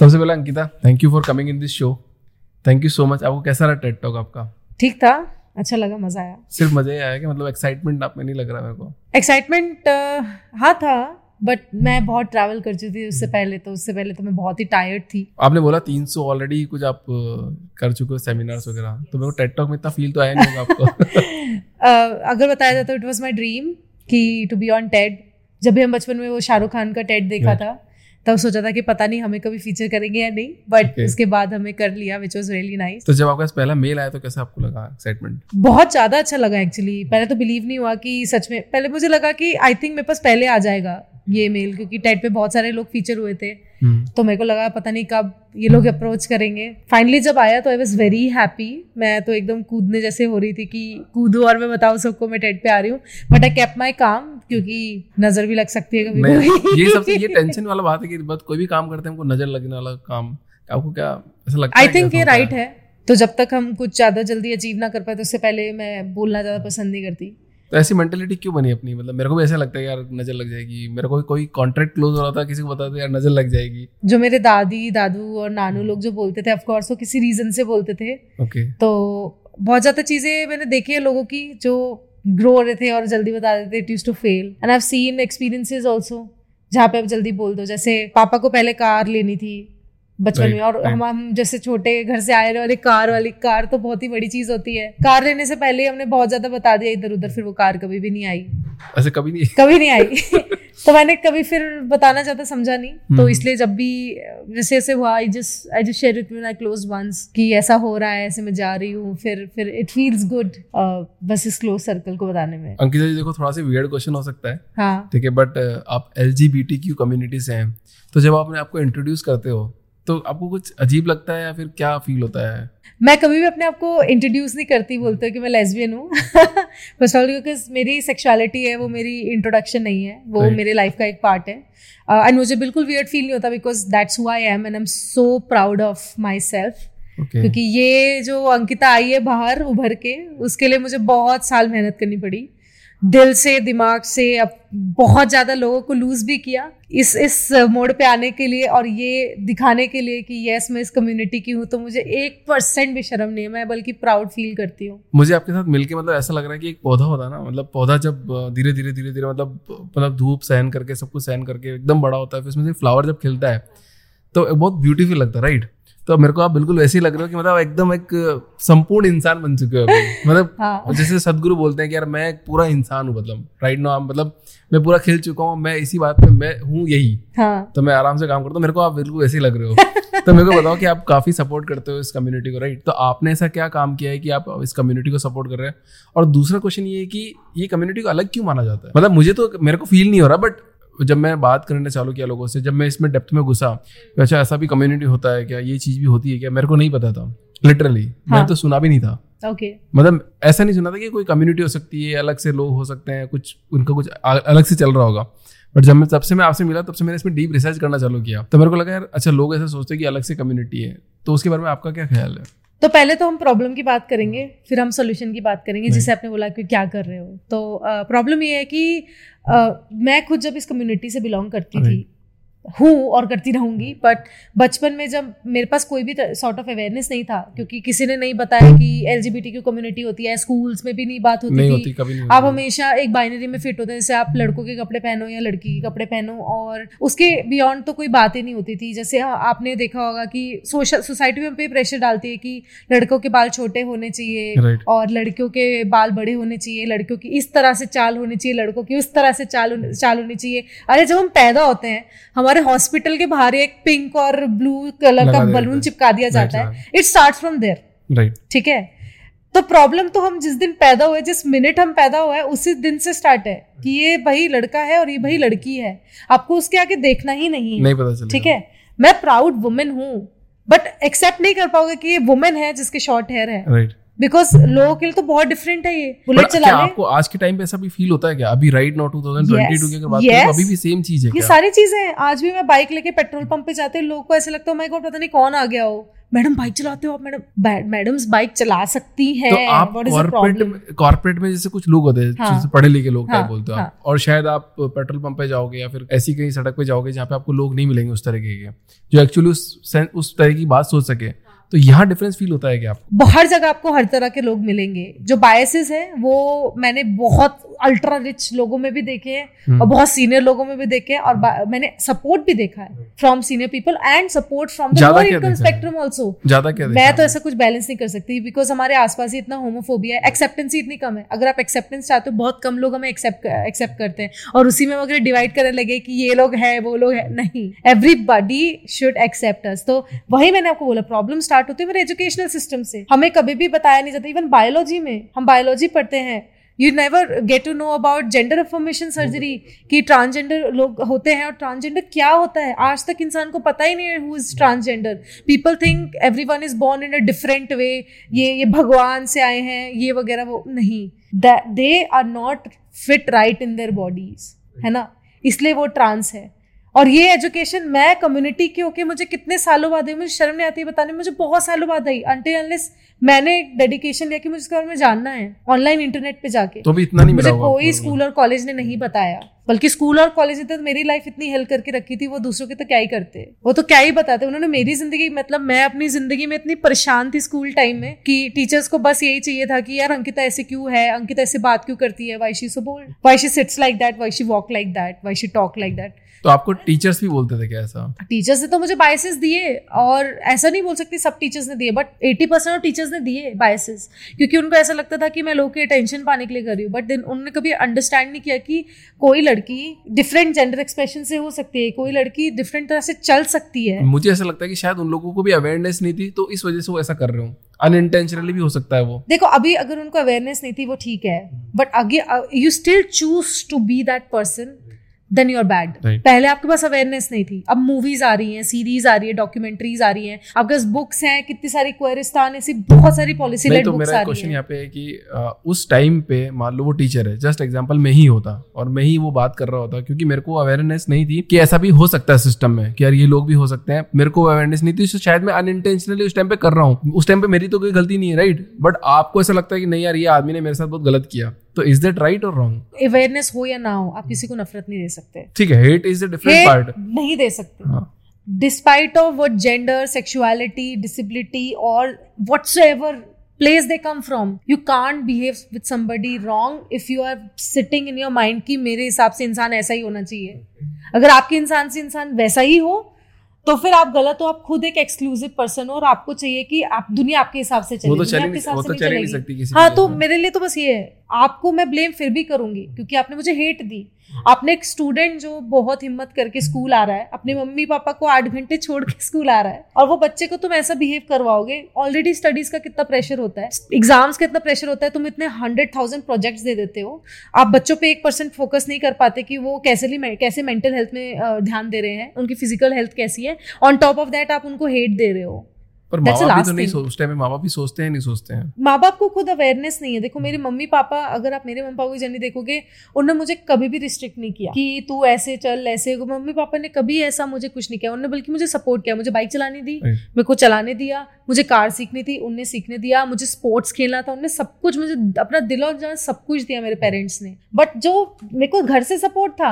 सबसे पहले Ankita thank you for coming in this show thank you so much आपको कैसा रहा टेड टॉक आपका? ठीक था। अच्छा लगा मज़ा आया। सिर्फ़ मज़ा ही आया कि मतलब एक्साइटमेंट आप में नहीं लग रहा मेरे को? एक्साइटमेंट हाँ था बट मैं बहुत ट्रैवल कर चुकी थी उससे पहले तो उससे पहले तो मैं बहुत ही टायर्ड थी। आपने बोला 300 ऑलरेडी कुछ आप कर चुके हो सेमिनार्स वगैरह। तो मेरे को टेड टॉक में इतना फील तो आया नहीं होगा आपको। अगर बताया जाए तो इट वॉज़ माई ड्रीम कि टू बी ऑन टेड जब भी हम बचपन में वो शाहरुख खान का टेड देखा. था तब सोचा था कि पता नहीं हमें कभी फीचर करेंगे या नहीं बट Okay. उसके बाद हमें कर लिया विच वॉज़ रियली नाइस तो जब आपका पहला मेल आया तो कैसा आपको लगा एक्साइटमेंट बहुत ज़्यादा अच्छा लगा एक्चुअली पहले तो बिलीव नहीं हुआ कि सच में पहले मुझे लगा कि आई थिंक मेरे पास पहले आ जाएगा ये मेल क्योंकि टेट पे बहुत सारे लोग फीचर हुए थे। तो मेरे को लगा पता नहीं कब ये लोग अप्रोच करेंगे। फाइनली जब आया तो आई वॉज़ वेरी हैप्पी मैं तो एकदम कूदने जैसे हो रही थी कि कूदू और मैं बताऊँ सबको मैं टेट पे आ रही हूँ। बट आई केप माई काम क्योंकि नज़र भी लग सकती है कभी ये सबसे ये टेंशन वाला बात है कि बस कोई भी काम करते हैं हमको नज़र लगने वाला काम। आपको क्या ऐसा लगता आई थिंक ये राइट है? तो जब तक हम कुछ ज़्यादा जल्दी अचीव ना कर पाए तो उससे पहले मैं बोलना ज़्यादा पसंद नहीं करती। तो ऐसी मेंटेलिटी क्यों बनी अपनी? मतलब मेरे को भी ऐसा लगता है यार नज़र लग जाएगी। मेरे को भी कोई कॉन्ट्रैक्ट क्लोज हो रहा था किसी को बता दो यार नज़र लग जाएगी। जो मेरे दादी दादू और नानू लोग जो बोलते थे ऑफकोर्स वो किसी रीजन से बोलते थे। ओके तो बहुत ज़्यादा चीज़ें मैंने देखी है लोगों की जो ग्रो हो रहे थे और जल्दी बता देते it use to fail and I seen experiences also जहाँ पे आप जल्दी बोल दो जैसे पापा को पहले कार लेनी थी बचपन में। और हम हम जैसे छोटे घर से आए एक कार वाली कार तो बहुत ही बड़ी चीज़ होती है। कार लेने से पहले हमने बहुत ज़्यादा बता दिया इधर उधर फिर वो कार कभी भी नहीं आई। ऐसे कभी नहीं। कभी नहीं आई। तो मैंने कभी फिर बताना चाहता समझा नहीं। तो हम्म। इसलिए जब भी जैसे ऐसे हुआ I just I just share it with my close ones कि ऐसा हो रहा है ऐसे मैं जा रही हूँ फिर फिर इट फील्स गुड बस इस क्लोज सर्कल को बताने में। अंकिता जी देखो थोड़ा सा वियर्ड क्वेश्चन हो सकता है। हाँ। ठीक है बट आप L G B T Q community से हैं। तो जब आप अपने आपको इंट्रोड्यूस करते हो तो आपको कुछ अजीब लगता है या फिर क्या फील होता है? मैं कभी भी अपने आप को इंट्रोड्यूस नहीं करती बोलते हो कि मैं लेस्बियन हूँ। फ़र्स्ट ऑल बिकॉज़ मेरी सेक्सुअलिटी है वो मेरी इंट्रोडक्शन नहीं है वो Right. मेरे लाइफ का एक पार्ट है। एंड uh, मुझे बिल्कुल वियर्ड फील नहीं होता because that's who I am and I am so proud of myself क्योंकि ये जो अंकिता आई है बाहर उभर के उसके लिए मुझे बहुत साल मेहनत करनी पड़ी। दिल से, दिमाग से, अब बहुत ज़्यादा लोगों को लूज भी किया। इस इस मोड पे आने के लिए और ये दिखाने के लिए कि यस मैं इस कम्युनिटी की हूँ तो मुझे एक परसेंट भी शर्म नहीं है। मैं बल्कि प्राउड फील करती हूँ। मुझे आपके साथ मिलके मतलब ऐसा लग रहा है कि एक पौधा होता है ना मतलब पौधा जब धीरे धीरे धीरे धीरे मतलब मतलब धूप सहन करके, सब कुछ सहन करके एकदम बड़ा होता है, फिर उसमें से फ्लावर जब खिलता है तो बहुत ब्यूटीफुल लगता है राइट तो मेरे को आप बिल्कुल वैसे ही लग रहे हो कि मतलब एकदम एक संपूर्ण इंसान बन चुके हो मतलब हाँ। जैसे सदगुरु बोलते हैं कि यार मैं एक पूरा इंसान हूँ मतलब राइट नाउ मतलब मैं पूरा खेल चुका हूँ मैं इसी बात पे मैं हूँ यही। हाँ। तो मैं आराम से काम करता हूँ। मेरे को आप बिल्कुल वैसे ही लग रहे हो। तो मेरे को बताओ कि आप काफ़ी सपोर्ट करते हो इस कम्युनिटी को राइट तो आपने ऐसा क्या काम किया है कि आप इस कम्युनिटी को सपोर्ट कर रहे हैं? और दूसरा क्वेश्चन ये है कि ये कम्युनिटी को अलग क्यों माना जाता है? मतलब मुझे तो मेरे को फील नहीं हो रहा बट जब मैं बात करने चालू किया लोगों से जब मैं इसमें डेप्थ में घुसा अच्छा ऐसा भी कम्युनिटी होता है क्या? ये चीज़ भी होती है क्या? मेरे को नहीं पता था लिटरली मैंने हाँ। तो सुना भी नहीं था। Okay okay. मतलब ऐसा नहीं सुना था कि कोई कम्युनिटी हो सकती है अलग से लोग हो सकते हैं कुछ उनका कुछ अलग से चल रहा होगा। बट जब मैं तब से मैं आपसे मिला तब से मैंने इसमें डीप रिसर्च करना चालू किया। तो मेरे को लगा यार अच्छा लोग ऐसा सोचते हैं कि अलग से कम्युनिटी है। तो उसके बारे में आपका क्या ख्याल है? तो पहले तो हम प्रॉब्लम की बात करेंगे फिर हम सोल्यूशन की बात करेंगे। जिसे आपने बोला कि क्या कर रहे हो। तो प्रॉब्लम ये है कि आ, मैं खुद जब इस कम्युनिटी से बिलोंग करती थी हूँ और करती रहूँगी। बट बचपन में जब मेरे पास कोई भी सॉर्ट ऑफ़ अवेयरनेस नहीं था क्योंकि किसी ने नहीं बताया कि एल जी कम्युनिटी होती है स्कूल्स में भी नहीं बात होती नहीं थी। होती आप। हमेशा एक बाइनरी में फिट होते हैं जैसे आप लड़कों के कपड़े पहनो या लड़की के कपड़े पहनो और उसके बियॉन्ड तो कोई बात ही नहीं होती थी। जैसे हाँ, आपने देखा होगा कि सोशल सोसाइटी में पे प्रेशर डालती है कि लड़कों के बाल छोटे होने चाहिए और लड़कियों के बाल बड़े होने चाहिए लड़कियों की इस तरह से चाल होनी चाहिए लड़कों की उस तरह से चाल चाल होनी चाहिए। अरे जब हम पैदा होते हैं हमारे हॉस्पिटल के बाहर एक पिंक और ब्लू कलर का बलून चिपका दिया जाता है। It start from there right ठीक है? तो प्रॉब्लम तो हम जिस दिन पैदा हुए जिस मिनट हम पैदा हुआ है उसी दिन से स्टार्ट है कि ये भाई लड़का है और ये भाई लड़की है। आपको उसके आगे देखना ही नहीं है। नहीं पता ठीक है? मैं प्राउड वुमेन हूँ बट एक्सेप्ट नहीं कर पाओगे कि ये वुमेन है जिसके शॉर्ट हेयर है। राइट बिकॉज़ लोगों के लिए तो बहुत डिफरेंट है ये। बुलेट चलाने आपको आज के टाइम पे ऐसा भी फील होता है क्या? अभी राइट नाउ 2022 की अगर बात करें तो अभी भी सेम चीज़ है ये सारी चीज़ें हैं। आज भी मैं बाइक लेके पेट्रोल पंप पे जाते हैं। लोग को ऐसे लगता है माय गॉड पता नहीं कौन आ गया हो? मैडम बाइक चलाते हो आप? मैडम मैडम्स बाइक चला सकती हैं। तो आप कॉर्पोरेट कॉर्पोरेट में जैसे कुछ लोग होते हैं हाँ, पढ़े लिखे लोग हाँ, बोलते हो हाँ, और शायद आप पेट्रोल पंप पे जाओगे या फिर ऐसी कहीं सड़क पे जाओगे जहाँ पे आपको लोग नहीं मिलेंगे उस तरीके के जो एक्चुअली उस उस तरह की बात सोच सके। तो यहाँ डिफरेंस फील होता है क्या आपको? हर जगह आपको हर तरह के लोग मिलेंगे। जो बायसेस हैं, वो मैंने बहुत अल्ट्रा रिच लोगों में भी देखे हैं हम्म। और बहुत सीनियर लोगों में भी देखे हैं और मैंने सपोर्ट भी देखा है from senior people and support from the income spectrum also ज़्यादा क्या मैं तो ऐसा कुछ बैलेंस नहीं कर सकती बिकॉज़ हमारे आसपास ही इतना होमोफोबिया है एक्सेप्टेंस ही इतनी कम है। अगर आप एक्सेप्टेंस चाहते हो बहुत कम लोग हमें एक्सेप्ट एक्सेप्ट करते हैं और उसी में अगर डिवाइड करने लगे कि ये लोग है वो लोग है नहीं। एवरीबडी शुड एक्सेप्ट अस तो वही मैंने आपको बोला प्रॉब्लम स्टार्ट होती है मेरे एजुकेशनल सिस्टम से। हमें कभी भी बताया नहीं जाता इवन बायोलॉजी में। हम बायोलॉजी पढ़ते हैं। You never get to know about gender affirmation surgery कि ट्रांसजेंडर लोग होते हैं और ट्रांसजेंडर क्या होता है? आज तक इंसान को पता ही नहीं है who is transgender people think every one is born in a different way ये ये भगवान से आए हैं, ये वगैरह वो नहीं. They are not fit right in their bodies है ना? इसलिए वो ट्रांस है. और ये एजुकेशन मैं कम्युनिटी की होके मुझे कितने सालों बाद आई मुझे शर्म नहीं आती बताने मुझे बहुत सालों बाद आई। अंटे अनलेस मैंने एक डेडिकेशन लिया कि मुझे इसके बारे में जानना है ऑनलाइन इंटरनेट पे जाके। तो भी इतना नहीं मुझे कोई स्कूल और कॉलेज ने नहीं बताया। बल्कि स्कूल और कॉलेज ने तो मेरी लाइफ इतनी हेल्प करके रखी थी वो दूसरों के तो क्या ही करते? वो तो क्या ही बताते? उन्होंने मेरी ज़िंदगी मतलब मैं अपनी ज़िंदगी में इतनी परेशान थी स्कूल टाइम में कि टीचर्स को बस यही चाहिए था कि यार अंकिता ऐसे क्यों है? अंकिता ऐसे बात क्यों करती है? Why she so bold why she sits like that why she walk like that why she talk like that तो आपको टीचर्स भी बोलते थे क्या ऐसा? टीचर्स ने तो मुझे बायसेस दिए और ऐसा नहीं बोल सकती सब टीचर्स ने दिए but eighty percent of teachers ने दिए बायसेस क्योंकि उनको ऐसा लगता था कि मैं लोगों की अटेंशन पाने के लिए कर रही हूँ बट देन उन्होंने कभी अंडरस्टैंड नहीं किया कि कोई लड़की डिफरेंट जेंडर एक्सप्रेशन से हो सकती है कोई लड़की डिफरेंट तरह से चल सकती है। मुझे ऐसा लगता है कि शायद उन लोगों को भी अवेयरनेस नहीं थी तो इस वजह से वो ऐसा कर रहे हो। अनइंटेंशनली भी हो सकता है वो। देखो अभी अगर उनको अवेयरनेस नहीं थी वो ठीक है बट अगे you still choose to be that person then you're bad पहले आपके पास अवेयरनेस नहीं थी। अब मूवीज़ आ रही हैं सीरीज़ आ रही है डॉक्यूमेंट्रीज आ रही हैं। आपके पास बुक्स हैं कितनी सारी क्वेरिस्तान ऐसी बहुत सारी पॉलिसी लेट तो मेरा क्वेश्चन यहाँ पे है कि आ, उस टाइम पे मान लो वो टीचर है जस्ट एग्जांपल मैं ही होता और मैं ही वो बात कर रहा होता क्योंकि मेरे को अवेयरनेस नहीं थी कि ऐसा भी हो सकता है सिस्टम में कि यार ये लोग भी हो सकते हैं। मेरे को अवेयरनेस नहीं थी तो शायद मैं अनइंटेंशनली उस टाइम पे कर रहा हूँ। उस टाइम पे मेरी तो कोई गलती नहीं है राइट बट आपको ऐसा लगता है कि नहीं यार ये आदमी ने मेरे साथ बहुत गलत किया। तो इज़ दैट राइट और रॉन्ग अवेयरनेस हो या ना हो आप किसी को नफरत नहीं दे सकते। ठीक है hate is a different part नहीं दे सकते। Despite of what gender sexuality disability और whatsoever place they come from you can't behave with somebody wrong if you are sitting in your mind कि मेरे हिसाब से इंसान ऐसा ही होना चाहिए। अगर आपके इंसान से इंसान वैसा ही हो तो फिर आप गलत हो आप खुद एक एक्सक्लूसिव पर्सन हो और आपको चाहिए कि आप दुनिया आपके हिसाब से चले वो तो चले नहीं, वो तो चले नहीं सकती किसी हाँ तो मेरे लिए तो बस ये है आपको मैं ब्लेम फिर भी करूँगी क्योंकि आपने मुझे हेट दी। आपने एक स्टूडेंट जो बहुत हिम्मत करके स्कूल आ रहा है, अपने मम्मी पापा को आठ घंटे छोड़ के स्कूल आ रहा है, और वो बच्चे को तुम ऐसा बिहेव करवाओगे? ऑलरेडी स्टडीज़ का कितना प्रेशर होता है? एग्ज़ाम्स का इतना प्रेशर होता है, तुम इतने हंड्रेड थाउज़ेंड प्रोजेक्ट्स दे देते हो, आप बच्चों पे एक परसेंट फोकस नहीं कर पाते कि वो कैसे कैसे मेंटल हेल्थ में ध्यान दे रहे हैं, उनकी फ़िज़िकल हेल्थ कैसी है? ऑन टॉप ऑफ़ दैट आप उनको हेट दे रहे हो। पर माँ बाप भी तो नहीं सोचते हैं माँ बाप भी सोचते हैं नहीं सोचते हैं। माँ बाप को खुद अवेयरनेस नहीं है। देखो मेरे मम्मी पापा अगर आप मेरे मम्मी पापा की जर्नी देखोगे उन्होंने मुझे कभी भी रिस्ट्रिक्ट नहीं किया कि तू ऐसे चल ऐसे मम्मी पापा ने कभी ऐसा मुझे कुछ नहीं किया। उन्होंने बल्कि मुझे सपोर्ट किया। मुझे बाइक चलाने दी मेरे को चलाने दिया मुझे कार सीखनी थी उनने सीखने दिया मुझे स्पोर्ट्स खेलना था। उनने सब कुछ मुझे अपना दिल और जान सब कुछ दिया मेरे पेरेंट्स ने। बट जो मेरे को घर से सपोर्ट था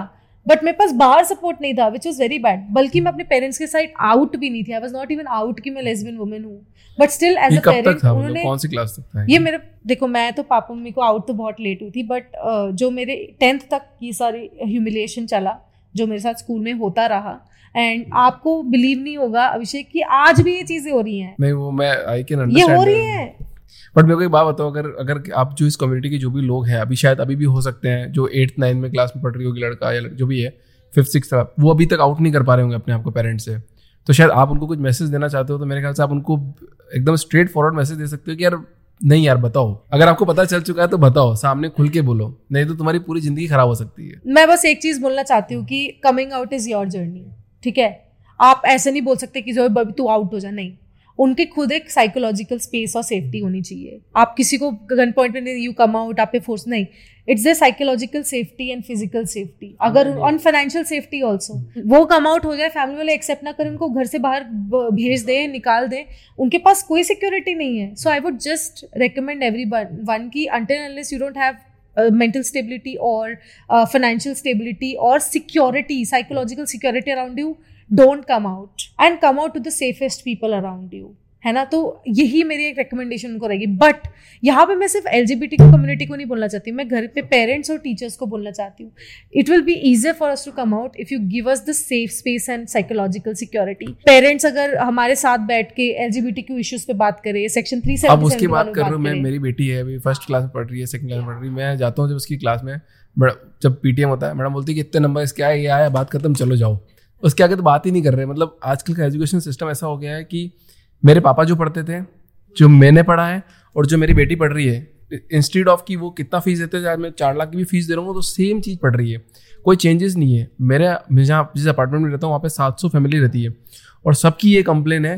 बट मेरे पास बाहर सपोर्ट नहीं था विच वॉज़ वेरी बैड बल्कि मैं अपने पेरेंट्स के साइड आउट भी नहीं थी. I was not even out की मैं लेसबियन वुमेन हूँ. But still as a parent उन्होंने कौन सी क्लास तक था ये? मेरे देखो मैं तो पापा मम्मी को आउट तो बहुत लेट हुई थी बट uh, जो मेरे टेंथ तक ये सारी ह्यूमिलेशन चला जो मेरे साथ स्कूल में होता रहा एंड आपको बिलीव नहीं होगा अभिषेक कि आज भी ये चीज़ें हो रही हैं। नहीं वो मैं आई कैन ये हो रही है। बट मेरे को एक बात बताओ, अगर अगर आप जो इस कम्युनिटी के जो भी लोग हैं, अभी शायद अभी भी हो सकते हैं, जो एट्थ नाइन्थ में क्लास में पढ़ रही होगी, लड़का या जो भी है फिफ्थ सिक्स वो अभी तक आउट नहीं कर पा रहे होंगे अपने आप को पेरेंट्स से। तो शायद आप उनको कुछ मैसेज देना चाहते हो तो मेरे ख्याल से आप उनको एकदम स्ट्रेट फॉरवर्ड मैसेज दे सकते हो कि यार, नहीं यार, बताओ। अगर आपको पता चल चुका है तो बताओ, सामने खुल के बोलो, नहीं तो तुम्हारी पूरी ज़िंदगी खराब हो सकती है। मैं बस एक चीज़ बोलना चाहती हूँ कि coming out is your journey ठीक है? आप ऐसे नहीं बोल सकते कि जो तू आउट हो जा। नहीं। उनके खुद एक साइकोलॉजिकल स्पेस और सेफ्टी होनी चाहिए। आप किसी को गन पॉइंट में यू कम आउट आप पे फोर्स नहीं। It's the psychological safety and physical safety अगर ऑन फाइनेंशियल सेफ्टी ऑल्सो वो कम आउट हो जाए फैमिली वाले एक्सेप्ट ना करें उनको घर से बाहर भेज दें निकाल दें। उनके पास कोई सिक्योरिटी नहीं है। So I would just recommend everyone की until unless you don't have mental stability or uh, financial stability or security psychological security around don't come out and come out to the safest people around you है ना? तो यही मेरी एक recommendation उनको रहेगी। But यहाँ पे मैं सिर्फ़ एल कम्युनिटी को नहीं बोलना चाहती मैं घर पे पेरेंट्स और टीचर्स को बोलना चाहती हूँ। It will be easier for us to come out if you give us the safe space and psychological security parents अगर हमारे साथ बैठ के एल इश्यूज़ पे बात करें सेक्शन थ्री अब उसकी बात कर रहा हूँ मैं मेरी बेटी है अभी फ़र्स्ट क्लास में पढ़ रही है सेकंड क्लास में पढ़ रही है। मैं जाता हूँ जब उसकी क्लास में जब पीटीएम होता है मैडम बोलती है कि इतने नंबर इसके आए ये आया बात खत्म चलो जाओ। उसके आगे तो बात ही नहीं कर रहे। मतलब आजकल का एजुकेशन सिस्टम ऐसा हो गया है कि मेरे पापा जो पढ़ते थे, जो मैंने पढ़ा है और जो मेरी बेटी पढ़ रही है इंस्टीट्यूट ऑफ़ की वो कितना फ़ीस देते हैं मैं चार लाख की भी फ़ीस दे रहा हूँ तो सेम चीज़ पढ़ रही है। कोई चेंजेस नहीं है। मेरे, मैं जहाँ, जिस अपार्टमेंट में रहता हूँ, वहाँ पे सात सौ फैमिली रहती है। और सबकी ये कंप्लेन है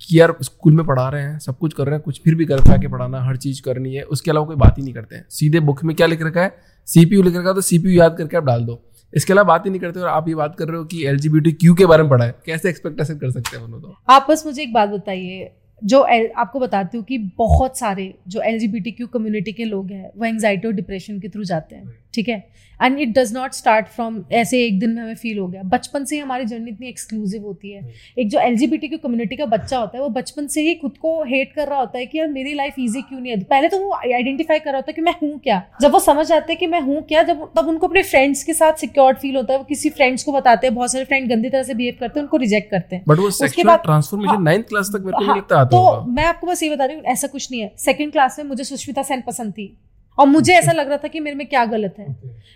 कि यार स्कूल में पढ़ा रहे हैं, सब कुछ कर रहे हैं, कुछ फिर भी कर पाके पढ़ाना, हर चीज़ करनी है, उसके अलावा कोई बात ही नहीं करते हैं। सीधे बुक में क्या लिख रखा है? सीपीयू लिख रखा है तो सीपीयू याद करके आप डाल दो। इसके अलावा बात ही नहीं करते और आप ये बात कर रहे हो कि एल जी क्यू के बारे में पढ़ा है। कैसे एक्सपेक्टेशन कर सकते हैं तो आप बस मुझे एक बात बताइए जो एल, आपको बताती हूँ कि बहुत सारे जो L G B T Q community के लोग हैं वो एंगजाइटी और डिप्रेशन के थ्रू जाते हैं। ठीक है? And it does not start from ऐसे एक दिन में हमें फील हो गया। बचपन से ही हमारी जर्नी इतनी एक्सक्लूसिव होती है। एक जो एल की कम्युनिटी का बच्चा होता है वो बचपन से ही खुद को हेट कर रहा होता है कि यार मेरी लाइफ ईजी क्यों नहीं है? पहले तो वो आइडेंटिफाई कर रहा होता है कि मैं हूँ क्या? जब वो समझ आते हैं कि मैं हूँ क्या जब तब उनको अपने फ्रेंड्स के साथ सिक्योर्ड फील होता है। वो किसी फ्रेंड्स को बताते हैं बहुत सारे फ्रेंड गंदी तरह से बिहेव करते हैं उनको रिजेक्ट करते हैं। बट वो उसके बाद ट्रांसफॉर्मेशन नाइन्थ क्लास तक मेरे को हाँ, लगता तो मैं आपको बस ये बता रही हूँ ऐसा कुछ नहीं है। सेकंड क्लास में मुझे सुष्मिता सेन पसंद थी। और मुझे ऐसा लग रहा था कि मेरे में क्या गलत है।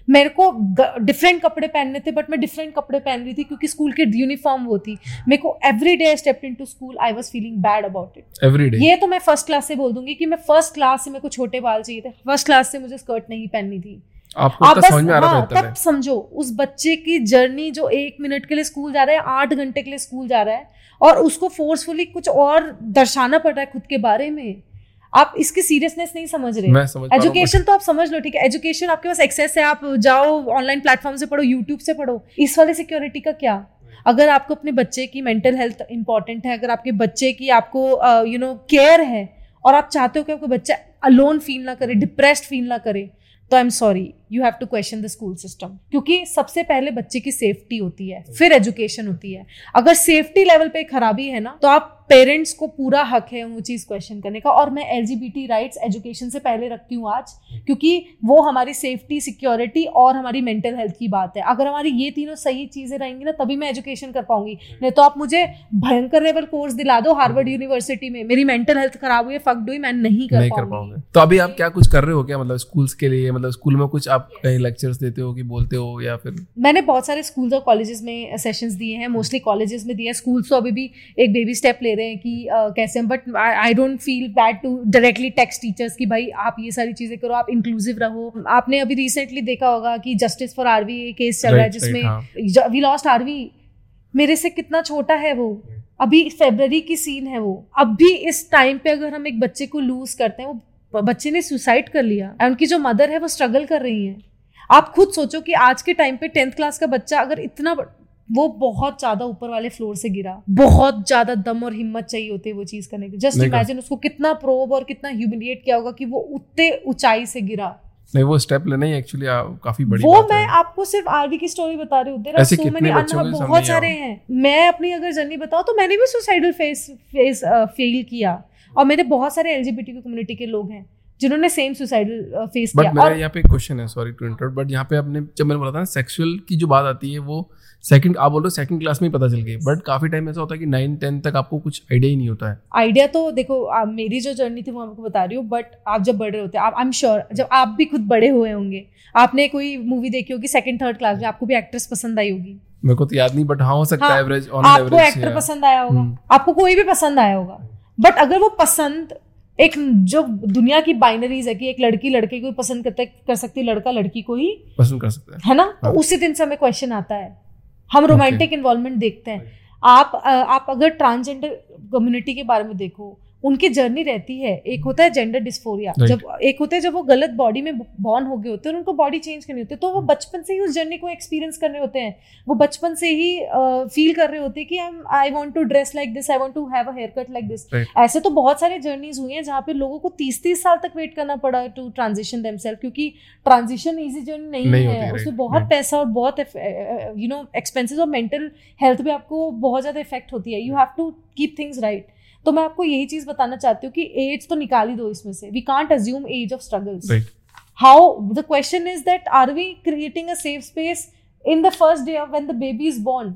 मेरे को डिफरेंट कपड़े पहनने थे बट मैं डिफरेंट कपड़े पहन रही थी क्योंकि स्कूल के यूनिफॉर्म वो थी। मेरे को every day step into school I was feeling bad about it every day ये तो मैं फ़र्स्ट क्लास से बोल दूँगी कि मैं फ़र्स्ट क्लास से मेरे को छोटे बाल चाहिए थे। फ़र्स्ट क्लास से मुझे स्कर्ट नहीं पहननी थी। आपको आप बस समझ में आ रहा हाँ, तब समझो उस बच्चे की जर्नी जो एक मिनट के लिए स्कूल जा रहा है आठ घंटे के लिए स्कूल जा रहा है और उसको फोर्सफुली कुछ और दर्शाना पड़ रहा है खुद के बारे में। आप इसकी सीरियसनेस नहीं समझ रहे। एजुकेशन तो आप समझ लो ठीक है? एजुकेशन आपके पास एक्सेस है आप जाओ ऑनलाइन प्लेटफॉर्म से पढ़ो यूट्यूब से पढ़ो। इस वाले सिक्योरिटी का क्या? अगर आपको अपने बच्चे की मेंटल हेल्थ इंपॉर्टेंट है अगर आपके बच्चे की आपको यू नो केयर है और आप चाहते हो कि आपका बच्चा अलोन फील ना करे डिप्रेस्ड फील ना करे तो I am sorry you have to question the school system क्योंकि सबसे पहले बच्चे की सेफ्टी होती है फिर एजुकेशन होती है। अगर सेफ्टी लेवल पे खराबी है ना तो आप पेरेंट्स को पूरा हक है वो चीज़ क्वेश्चन करने का। और मैं एल राइट्स एजुकेशन से पहले रखती हूँ आज क्योंकि वो हमारी सेफ्टी सिक्योरिटी और हमारी मेंटल हेल्थ की बात है। अगर हमारी ये तीनों सही चीज़ें रहेंगी ना तभी मैं एजुकेशन कर पाऊँगी। नहीं तो आप मुझे भयंकर लेवल कोर्स दिला दो हार्वर्ड यूनिवर्सिटी में। मेरी मेंटल हेल्थ खराब हुई है फक डू मैं नहीं कर, नहीं पाऊँगी। तो अभी आप क्या कुछ कर रहे हो क्या? मतलब स्कूल्स के लिए मतलब स्कूल में कुछ आप कहीं लेक्चर्स देते हो कि बोलते हो या फिर? मैंने बहुत सारे स्कूल्स और कॉलेजेस में सेशंस दिए हैं मोस्टली कॉलेजेस में दिए हैं। स्कूल्स तो अभी भी एक बेबी स्टेप ले रहे हैं कि uh, कैसे but I don't feel bad to directly text teachers की भाई आप ये सारी चीज़ें करो आप इंक्लूसिव रहो। आपने अभी रिसेंटली देखा होगा कि जस्टिस फॉर आरवी केस चल रहा है जिसमें वी लॉस्ट आरवी मेरे से कितना छोटा है वो? अभी फेबररी की सीन है वो। अब भी इस टाइम पे अगर हम एक बच्चे को लूज करते हैं वो बच्चे ने सुसाइड कर लिया उनकी जो मदर है वो स्ट्रगल कर रही है। आप खुद सोचो कि आज के टाइम पे टेंथ क्लास का बच्चा अगर इतना वो बहुत ज़्यादा ऊपर वाले फ्लोर से गिरा बहुत ज़्यादा दम और हिम्मत चाहिए होती है वो चीज़ करने की। जस्ट इमेजिन उसको कितना प्रोब और कितना ह्यूमिलिएट किया होगा कि वो उतने ऊंचाई से गिरा। नहीं वो स्टेप लेना ही एक्चुअली काफ़ी बड़ी वो मैं है। आपको सिर्फ़ आरवी की स्टोरी बता रही हूँ। देयर सो मेनी बहुत सारे हैं। मैं अपनी अगर जर्नी बताऊँ तो मैंने भी सुसाइडल फेस फेस फेल किया। और मेरे बहुत सारे एलजीबीटी कम्युनिटी के लोग हैं जिन्होंने सेम सुसाइडल फेस किया। मेरा यहाँ पे क्वेश्चन है सॉरी टू इंटरप्ट बट यहाँ पे आपने जब मैंने बोला था ना सेक्सुअल की जो बात आती है वो सेकंड आप बोल रहे हो सेकंड क्लास में ही पता चल गई बट काफ़ी टाइम ऐसा होता है कि नाइन टेंथ तक आपको कुछ आइडिया ही नहीं होता है। आइडिया तो देखो आ, मेरी जो जर्नी थी वो आपको बता रही हूँ बट आप जब बड़े होते हैं आप आई एम श्योर जब आप भी खुद बड़े हुए होंगे आपने कोई मूवी देखी होगी सेकंड थर्ड क्लास में आपको भी एक्ट्रेस पसंद आई होगी। मेरे को तो याद नहीं बट हाँ हो सकता है एवरेज ऑन एवरेज आपको एक्टर पसंद आया होगा हम्म। आपको कोई भी पसंद आया होगा। बट अगर वो पसंद एक जो दुनिया की बाइनरीज है कि एक लड़की लड़के को पसंद करते कर सकती है लड़का लड़की को ही। पसंद कर सकता है। है ना? तो हाँ। तो उसी दिन से हमें क्वेश्चन आता है। हम रोमांटिक इन्वॉल्वमेंट देखते हैं। आप आप अगर ट्रांसजेंडर कम्युनिटी के बारे में देखो उनकी जर्नी रहती है। एक होता है जेंडर डिस्फोरिया right. जब एक होता है जब वो गलत बॉडी में बॉर्न हो गए होते हैं और उनको बॉडी चेंज करनी होती है तो वो बचपन से ही उस जर्नी को एक्सपीरियंस करने होते हैं। वो बचपन से ही फील uh, कर रहे होते हैं कि I I want to dress like this I want to have a haircut like this ऐसे तो बहुत सारे जर्नीज हुई हैं जहाँ पे लोगों को तीस तीस साल तक वेट करना पड़ा टू ट्रांजिशन दम क्योंकि ट्रांजिशन ईजी जर्नी नहीं, नहीं है। उसमें बहुत पैसा और बहुत यू नो एक्सपेंसिस और मेंटल हेल्थ पे आपको बहुत ज़्यादा इफ़ेक्ट होती है। You have to keep things right तो मैं आपको यही चीज़ बताना चाहती हूँ कि एज तो निकाल ही दो इसमें से। We can't assume as of struggles how the question is that are we creating a safe space in the first day of when the baby is born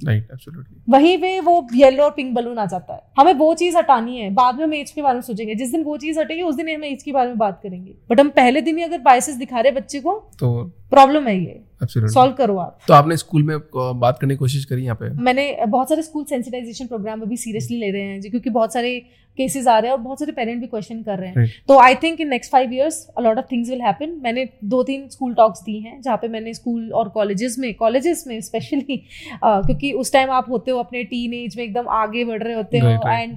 वहीं पे वो येलो और पिंक बलून आ जाता है। हमें वो चीज़ हटानी है। बाद में हम एज के बारे में सोचेंगे। जिस दिन वो चीज़ हटेगी उस दिन हम एज के बारे में बात करेंगे। बट हम पहले दिन ही अगर बायसेस दिखा रहे बच्चे को तो प्रॉब्लम है ये। सॉल्व करो आप। तो आपने स्कूल में बात करने की कोशिश करी यहाँ पे? मैंने बहुत सारे स्कूल सेंसिटाइजेशन प्रोग्राम अभी सीरियसली ले रहे हैं जी क्योंकि बहुत सारे केसेस आ रहे हैं और बहुत सारे पेरेंट भी क्वेश्चन कर रहे हैं। तो I think in next five years a lot of things will happen मैंने दो तीन स्कूल टॉक्स दी हैं जहाँ पे मैंने स्कूल और कॉलेजेस में कॉलेजेस में स्पेशली क्योंकि उस टाइम आप होते हो अपने टीन एज में एकदम आगे बढ़ रहे होते हो and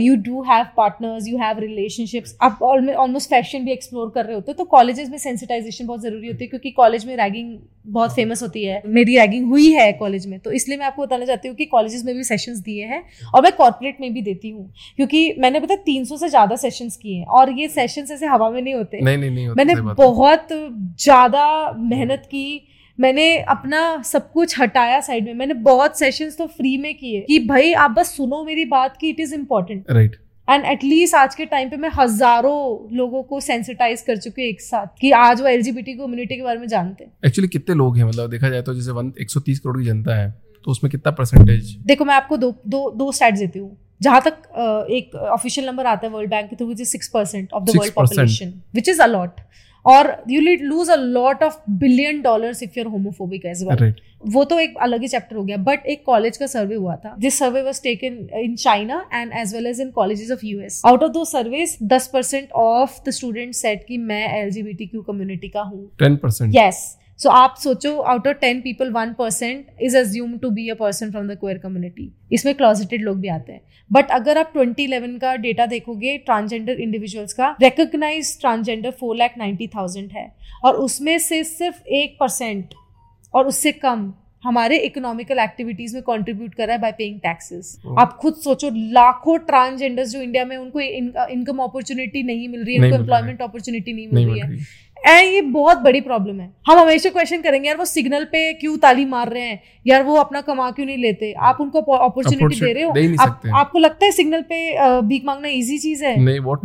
you do have partners you have relationships आप ऑलमोस्ट फ़ैशन भी एक्सप्लोर कर रहे होते हो तो कॉलेजेस में सेंसिटाइजेशन बहुत ज़रूरी होती है क्योंकि कॉलेज में रैगिंग बहुत फ़ेमस होती है। मेरी रैगिंग हुई है कॉलेज में तो इसलिए मैं आपको बताना चाहती हूँ कि कॉलेजेस में भी सेशंस दिए हैं और मैं कॉर्पोरेट में भी देती हूँ क्योंकि मैंने पता तीन से ज़्यादा सेशंस किए हैं और ये सेशंस ऐसे हवा में नहीं होते। नहीं नहीं, नहीं होते मैंने बहुत ज़्यादा मेहनत की मैंने अपना सब कुछ हटाया साइड में मैंने बहुत सेशंस तो फ्री में किए कि भाई आप बस सुनो मेरी बात की it is important right and at least आज के टाइम पे मैं हज़ारों लोगों को सेंसिटाइज कर चुकी हूँ एक साथ कि आज वो एलजीबीटी कम्युनिटी के बारे में जानते हैं। एक्चुअली कितने लोग हैं? मतलब देखा जाए तो जैसे वन एक करोड़ की जनता है तो उसमें कितना परसेंटेज देखो मैं आपको दो दो दो स्टैट्स देती हूँ। जहाँ तक एक ऑफिशियल नंबर आता है वर्ल्ड बैंक के through which is six percent of the world population which is a lot और you lead lose a lot of billion dollars if you're homophobic as well वो तो एक अलग ही चैप्टर हो गया बट एक कॉलेज का सर्वे हुआ था this survey was taken in China and as well as in college of US out of दो सर्वेस दस percent of the student set की मैं L G B T Q community का हूँ। टेन परसेंट यस सो आप सोचो out of ten people one percent is assume to be a person from the queer community इसमें closeted लोग भी आते हैं। बट अगर आप ट्वेंटी इलेवन का डेटा देखोगे ट्रांसजेंडर इंडिविजुअल्स का recognize transgender four lakh ninety thousand है। और उसमें से सिर्फ़ एक परसेंट और उससे कम हमारे इकोनॉमिकल एक्टिविटीज़ में कंट्रीब्यूट कर रहा है बाय पेइंग टैक्सेस आप खुद सोचो लाखों ट्रांसजेंडर्स जो इंडिया में उनको इनकम अपॉर्चुनिटी नहीं मिल रही है उनको एम्प्लॉयमेंट अपॉर्चुनिटी नहीं मिल रही है। एंड ये बहुत बड़ी प्रॉब्लम है। हम हमेशा क्वेश्चन करेंगे यार वो सिग्नल पे क्यों ताली मार रहे हैं? यार वो अपना कमा क्यों नहीं लेते? आप उनको अपॉर्चुनिटी दे रहे हो। आप, आपको लगता है सिग्नल पे भीख मांगना इजी चीज़ है?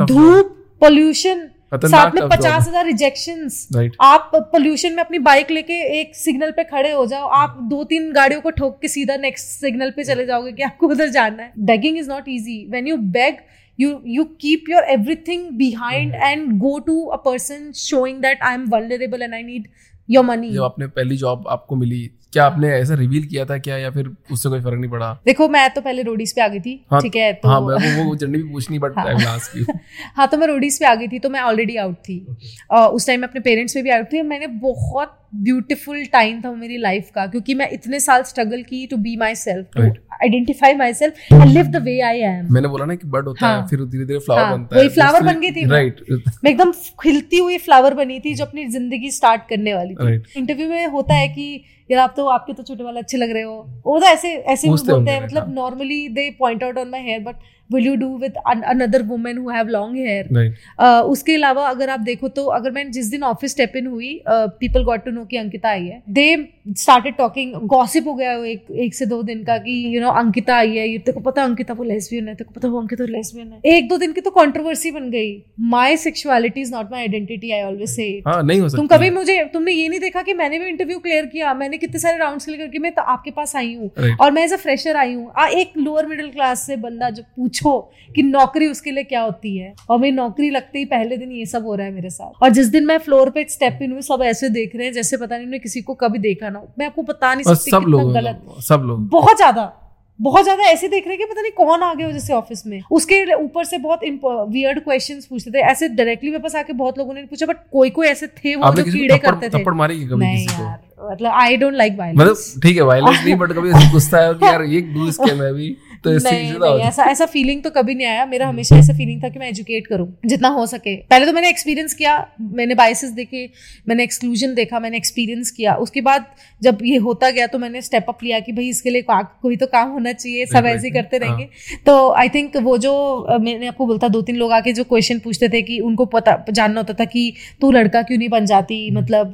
धूप पोल्यूशन साथ में पचास हज़ार रिजेक्शन आप पोल्यूशन में अपनी बाइक लेके एक सिग्नल पे खड़े हो जाओ। आप दो तीन गाड़ियों को ठोक के सीधा नेक्स्ट सिग्नल पे चले जाओगे कि आपको उधर जाना है। Begging is not easy when you beg you you keep your everything behind mm-hmm. and go to a person showing that i am vulnerable and i need your money. जब आपने पहली जॉब आपको मिली क्या आपने ऐसा रिवील किया था क्या या फिर उससे कोई फ़र्क नहीं पड़ा? देखो मैं तो पहले रोडीज पे आ गई थी हाँ, ठीक है तो हाँ मैं वो वो जर्नी भी पूछनी बट लास्ट की। हाँ तो मैं रोडीज पे आ गई थी तो मैं ऑलरेडी आउट थी। Okay. uh, उस टाइम मैं अपने पेरेंट्स पे भी आउट थी मैंने बहुत ब्यूटिफुल टाइम था मेरी लाइफ का क्योंकि मैं इतने साल स्ट्रगल की to be myself identify myself and live the way I am मैंने बोला ना कि बर्ड होता हाँ, है. फिर धीरे धीरे फ्लावर हाँ, बनता है। वही फ्लावर बन गई थी राइट मैं एकदम खिलती हुई फ्लावर बनी थी जो अपनी ज़िंदगी स्टार्ट करने वाली थी। इंटरव्यू में होता है कि यार आप तो आपके तो छोटे वाले अच्छे लग रहे हो। वो तो ऐसे ऐसे बोलते हैं मतलब normally they point out on my hair but will you do with another women who have long hair उसके अलावा अगर आप देखो तो अगर मैं जिस दिन ऑफ़िस स्टेप इन हुई पीपल गॉट टू नो कि अंकिता आई है। दे स्टार्टेड टॉकिंग गॉसिप हो गया एक एक से दो दिन का कि you you know know, Ankita आई है तेरे को पता अंकिता वो लेस्बियन है तेरे को पता वो अंकिता लेस्बियन है। एक दो दिन की तो कंट्रोवर्सी बन गई। My sexuality is not my identity I always से नहीं हो तुम कभी मुझे तुमने ये नहीं देखा कि मैंने भी इंटरव्यू क्लियर किया मैंने कितने सारे राउंड्स क्लियर करके मैं तो आपके पास आई हूँ। और मैं एज अ फ्रेशर आई हूँ। एक लोअर मिडिल क्लास से बंदा जब पूछो कि नौकरी उसके लिए क्या होती है? और मेरी नौकरी लगते ही पहले दिन ये सब हो रहा है मेरे साथ। और जिस दिन मैं फ्लोर पे स्टेप इन हुई सब ऐसे देख रहे हैं जैसे पता नहीं उन्होंने किसी को कभी देखा ना मैं आपको बता नहीं सकती सब लोग गलत। सब लोग बहुत ज़्यादा बहुत ज़्यादा ऐसे देख रहे हैं कि पता नहीं कौन आ गया हो जैसे ऑफ़िस में। उसके ऊपर से बहुत वियर्ड क्वेश्चंस पूछते थे। ऐसे डायरेक्टली मेरे पास आके बहुत लोगों ने पूछा बट कोई कोई ऐसे थे वो जो कीड़े करते थे। थप्पड़ मारी कभी नहीं किसी यार मतलब आई डोंट लाइक वायलेंस मतलब ठीक है वायलेंस नहीं बट कभी गुस्सा है कि यार ये डू इसके मैं भी तो इससे नहीं ज़्यादा हो नहीं ऐसा ऐसा फीलिंग तो कभी नहीं आया। मेरा हमेशा ऐसा फीलिंग था कि मैं एजुकेट करूँ जितना हो सके। पहले तो मैंने एक्सपीरियंस किया मैंने बाइसेस देखे मैंने एक्सक्लूजन देखा मैंने एक्सपीरियंस किया। उसके बाद जब ये होता गया तो मैंने स्टेप अप लिया कि भाई इसके लिए कोई तो काम होना चाहिए सब ऐसे ही करते हाँ। रहेंगे। तो आई थिंक वो जो मैंने आपको बोलता दो तीन लोग आके जो क्वेश्चन पूछते थे कि उनको पता जानना होता था कि तू लड़का क्यों नहीं बन जाती? हम्म। मतलब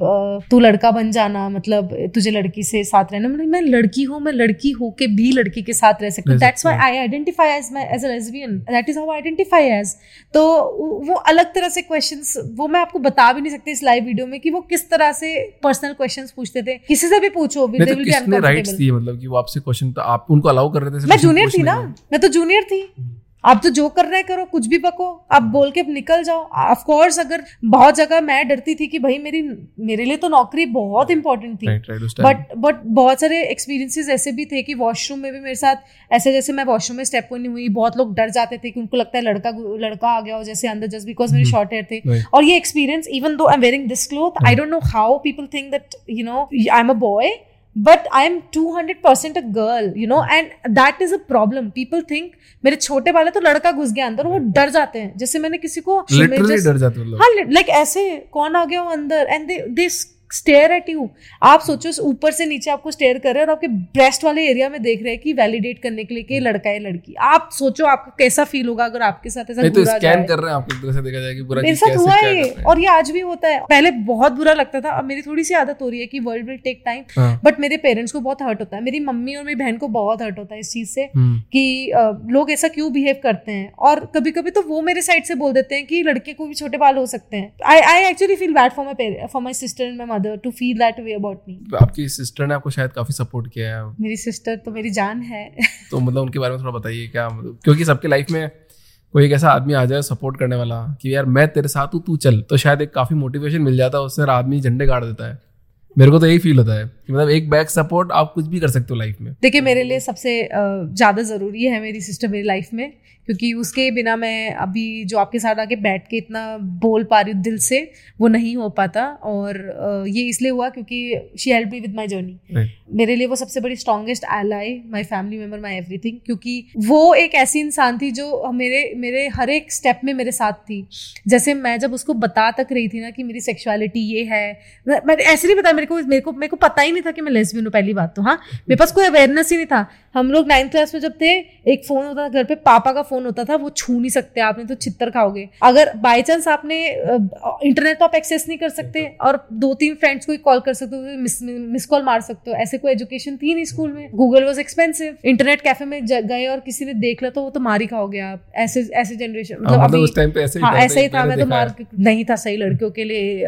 तू लड़का बन जाना मतलब तुझे लड़की से साथ रहना। मतलब मैं लड़की हूँ मैं लड़की हो के भी लड़की के साथ रह सकती हूँ। That's why I identify as my as a lesbian that is how identify as तो वो अलग तरह से क्वेश्चन वो मैं आपको बता भी नहीं सकती इस लाइव वीडियो में कि वो किस तरह से पर्सनल क्वेश्चन पूछते थे। किसी से भी पूछो किसने राइट्स. दिए मतलब कि वो आपसे क्वेश्चन तो आप उनको अलाउ कर रहे थे मैं जूनियर थी ना। मैं तो जूनियर थी। हम्म। आप तो जो कर रहे करो कुछ भी पको आप बोल के निकल जाओ। ऑफ़ कोर्स अगर बहुत जगह मैं डरती थी कि भाई मेरी मेरे लिए तो नौकरी बहुत इंपॉर्टेंट थी। बट बट बहुत सारे एक्सपीरियंसेस ऐसे भी थे कि वॉशरूम में भी मेरे साथ ऐसे जैसे मैं वॉशरूम में स्टेप नहीं हुई बहुत लोग डर जाते थे कि उनको लगता है लड़का लड़का आ गया हो जैसे अंदर जस्ट बिकॉज़ मेरे हम्म। शॉर्ट हेयर थे। और ये experience even though I am wearing this cloth I don't know how people think that you know I am a boy but I am two hundred percent a girl you know and that is a problem people think मेरे छोटे वाले तो लड़का घुस गया अंदर वो डर जाते हैं। जैसे मैंने किसी को डर जाते हाँ लाइक ऐसे कौन आ गया वो अंदर? And they stare at you. आप सोचो ऊपर से नीचे आपको स्टेयर कर रहे हैं और आपके ब्रेस्ट वाले एरिया में देख रहे हैं कि वैलिडेट करने के लिए कि लड़का है लड़की। आप सोचो आपको कैसा फील होगा अगर आपके साथ ऐसा तो स्कैन कर रहे हैं आपको तरह से देखा जाए कि बुरा मेरे साथ कैसे हुआ है। और ये आज भी होता है। पहले बहुत बुरा लगता था अब मेरी थोड़ी सी आदत हो रही है कि world will take time but मेरे पेरेंट्स को बहुत हर्ट होता है। मेरी मम्मी और मेरी बहन को बहुत हर्ट होता है इस चीज़ से हम्म, कि लोग ऐसा क्यों बिहेव करते हैं? और कभी कभी तो वो मेरे साइड से बोल देते हैं कि लड़के को भी छोटे बाल हो सकते हैं। I I actually feel bad for my for my sister and my mother to feel that way about me आपकी सिस्टर ने आपको शायद काफ़ी सपोर्ट किया है। मेरी सिस्टर तो मेरी जान है। तो मतलब उनके बारे में थोड़ा बताइए क्या मतलब क्योंकि सबके लाइफ में कोई एक ऐसा आदमी आ जाए सपोर्ट करने वाला कि यार मैं तेरे साथ हूँ तू चल। तो शायद एक काफ़ी मोटिवेशन मिल जाता है उससे आदमी झंडे गाड़ देता है। मेरे को तो यही फील होता है कि मतलब एक बैक सपोर्ट आप कुछ भी कर सकते हो लाइफ में। देखिए मेरे लिए सबसे ज़्यादा ज़रूरी है मेरी सिस्टर मेरी लाइफ में क्योंकि उसके बिना मैं अभी जो आपके साथ आके बैठ के इतना बोल पा रही हूँ दिल से वो नहीं हो पाता और ये इसलिए हुआ क्योंकि she help me with my journey मेरे लिए वो सबसे बड़ी strongest ally my family member my everything क्योंकि वो एक ऐसी इंसान थी जो मेरे मेरे हर एक स्टेप में मेरे साथ थी। जैसे मैं जब उसको बता तक रही थी ना कि मेरी सेक्सुअलिटी ये है मैं मैं ऐसे नहीं बताया मेरे को मेरे को मेरे को पता ही नहीं था कि मैं लेस्बियन हूँ पहली बात तो हाँ? मेरे पास कोई अवेयरनेस ही नहीं था। हम लोग नाइन्थ क्लास में जब थे एक फ़ोन होता था घर पे पापा का फ़ोन होता था वो छू नहीं सकते आपने तो चित्तर खाओगे। अगर बाई चांस आपने इंटरनेट तो आप एक्सेस नहीं कर सकते और दो तीन फ्रेंड्स को ही कॉल कर सकते हो मिस मिस कॉल मार सकते हो ऐसे कोई एजुकेशन थी नहीं स्कूल में। Google was expensive internet cafe में गए और किसी ने देख लिया तो वो तो मार ही खाओगे आप ऐसे ऐसे जनरेशन हाँ, मतलब मतलब अभी उस टाइम पे ऐसे ही हाँ ऐसा ही था मैं तो मार नहीं था सही लड़कियों के लिए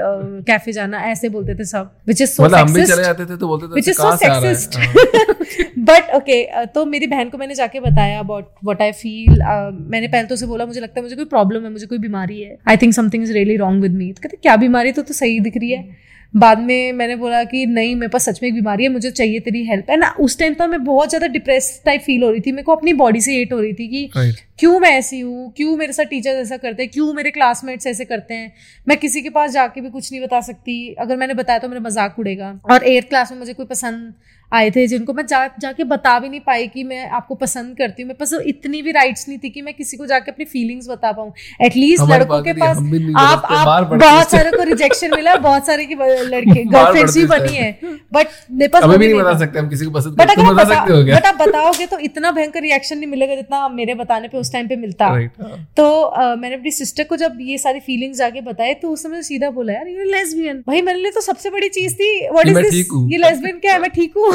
कैफ़े जाना ऐसे बोलते थे सब विच इज़ सो मतलब हम भी चले जाते थे तो बोलते थे से है? sexist. बट ओके तो मेरी बहन को मैंने जाके बताया अबाउट व्हाट आई फील मैंने पहले तो उसे बोला मुझे लगता है मुझे कोई प्रॉब्लम है मुझे कोई बीमारी है. I think something is really wrong with me तो कहते क्या बीमारी तो, तो सही दिख रही है. बाद में मैंने बोला कि नहीं मेरे पास सच में एक बीमारी है मुझे चाहिए तेरी हेल्प है ना उस टाइम तो मैं बहुत ज़्यादा डिप्रेस टाइप फील हो रही थी. मेरे को अपनी बॉडी से हेट हो रही थी कि Right. क्यों मैं ऐसी हूँ? क्यों मेरे साथ टीचर्स ऐसा करते हैं? क्यों मेरे क्लासमेट्स ऐसे करते हैं? मैं किसी के पास जाके भी कुछ नहीं बता सकती। अगर मैंने बताया तो मेरा मज़ाक उड़ेगा। और एट्थ क्लास में मुझे कोई पसंद आए थे जिनको मैं जा जाके बता भी नहीं पाई कि मैं आपको पसंद करती हूँ। मेरे पास इतनी भी राइट्स नहीं थी कि मैं किसी को जाके अपनी फीलिंग्स बता पाऊँ। एटलीस्ट लड़कों के पास आप आप बहुत सारे को रिजेक्शन मिला बहुत सारे की लड़के गर्लफ्रेंड्स भी बनी है। बट मेरे पास भी नहीं बता सकते हम किसी को पसंद बट अगर बट आप बताओगे तो इतना भयंकर रिएक्शन नहीं मिलेगा जितना मेरे बताने पे उस टाइम पे मिलता। Right, हाँ। तो uh, मैंने अपनी सिस्टर को जब ये सारी फीलिंग्स आगे बताए तो उस समय सीधा बोला यार यू लेस्बियन भाई मेरे लिए तो सबसे बड़ी चीज़ थी व्हाट इज़ दिस ये लेस्बियन क्या है? मैं ठीक हूँ।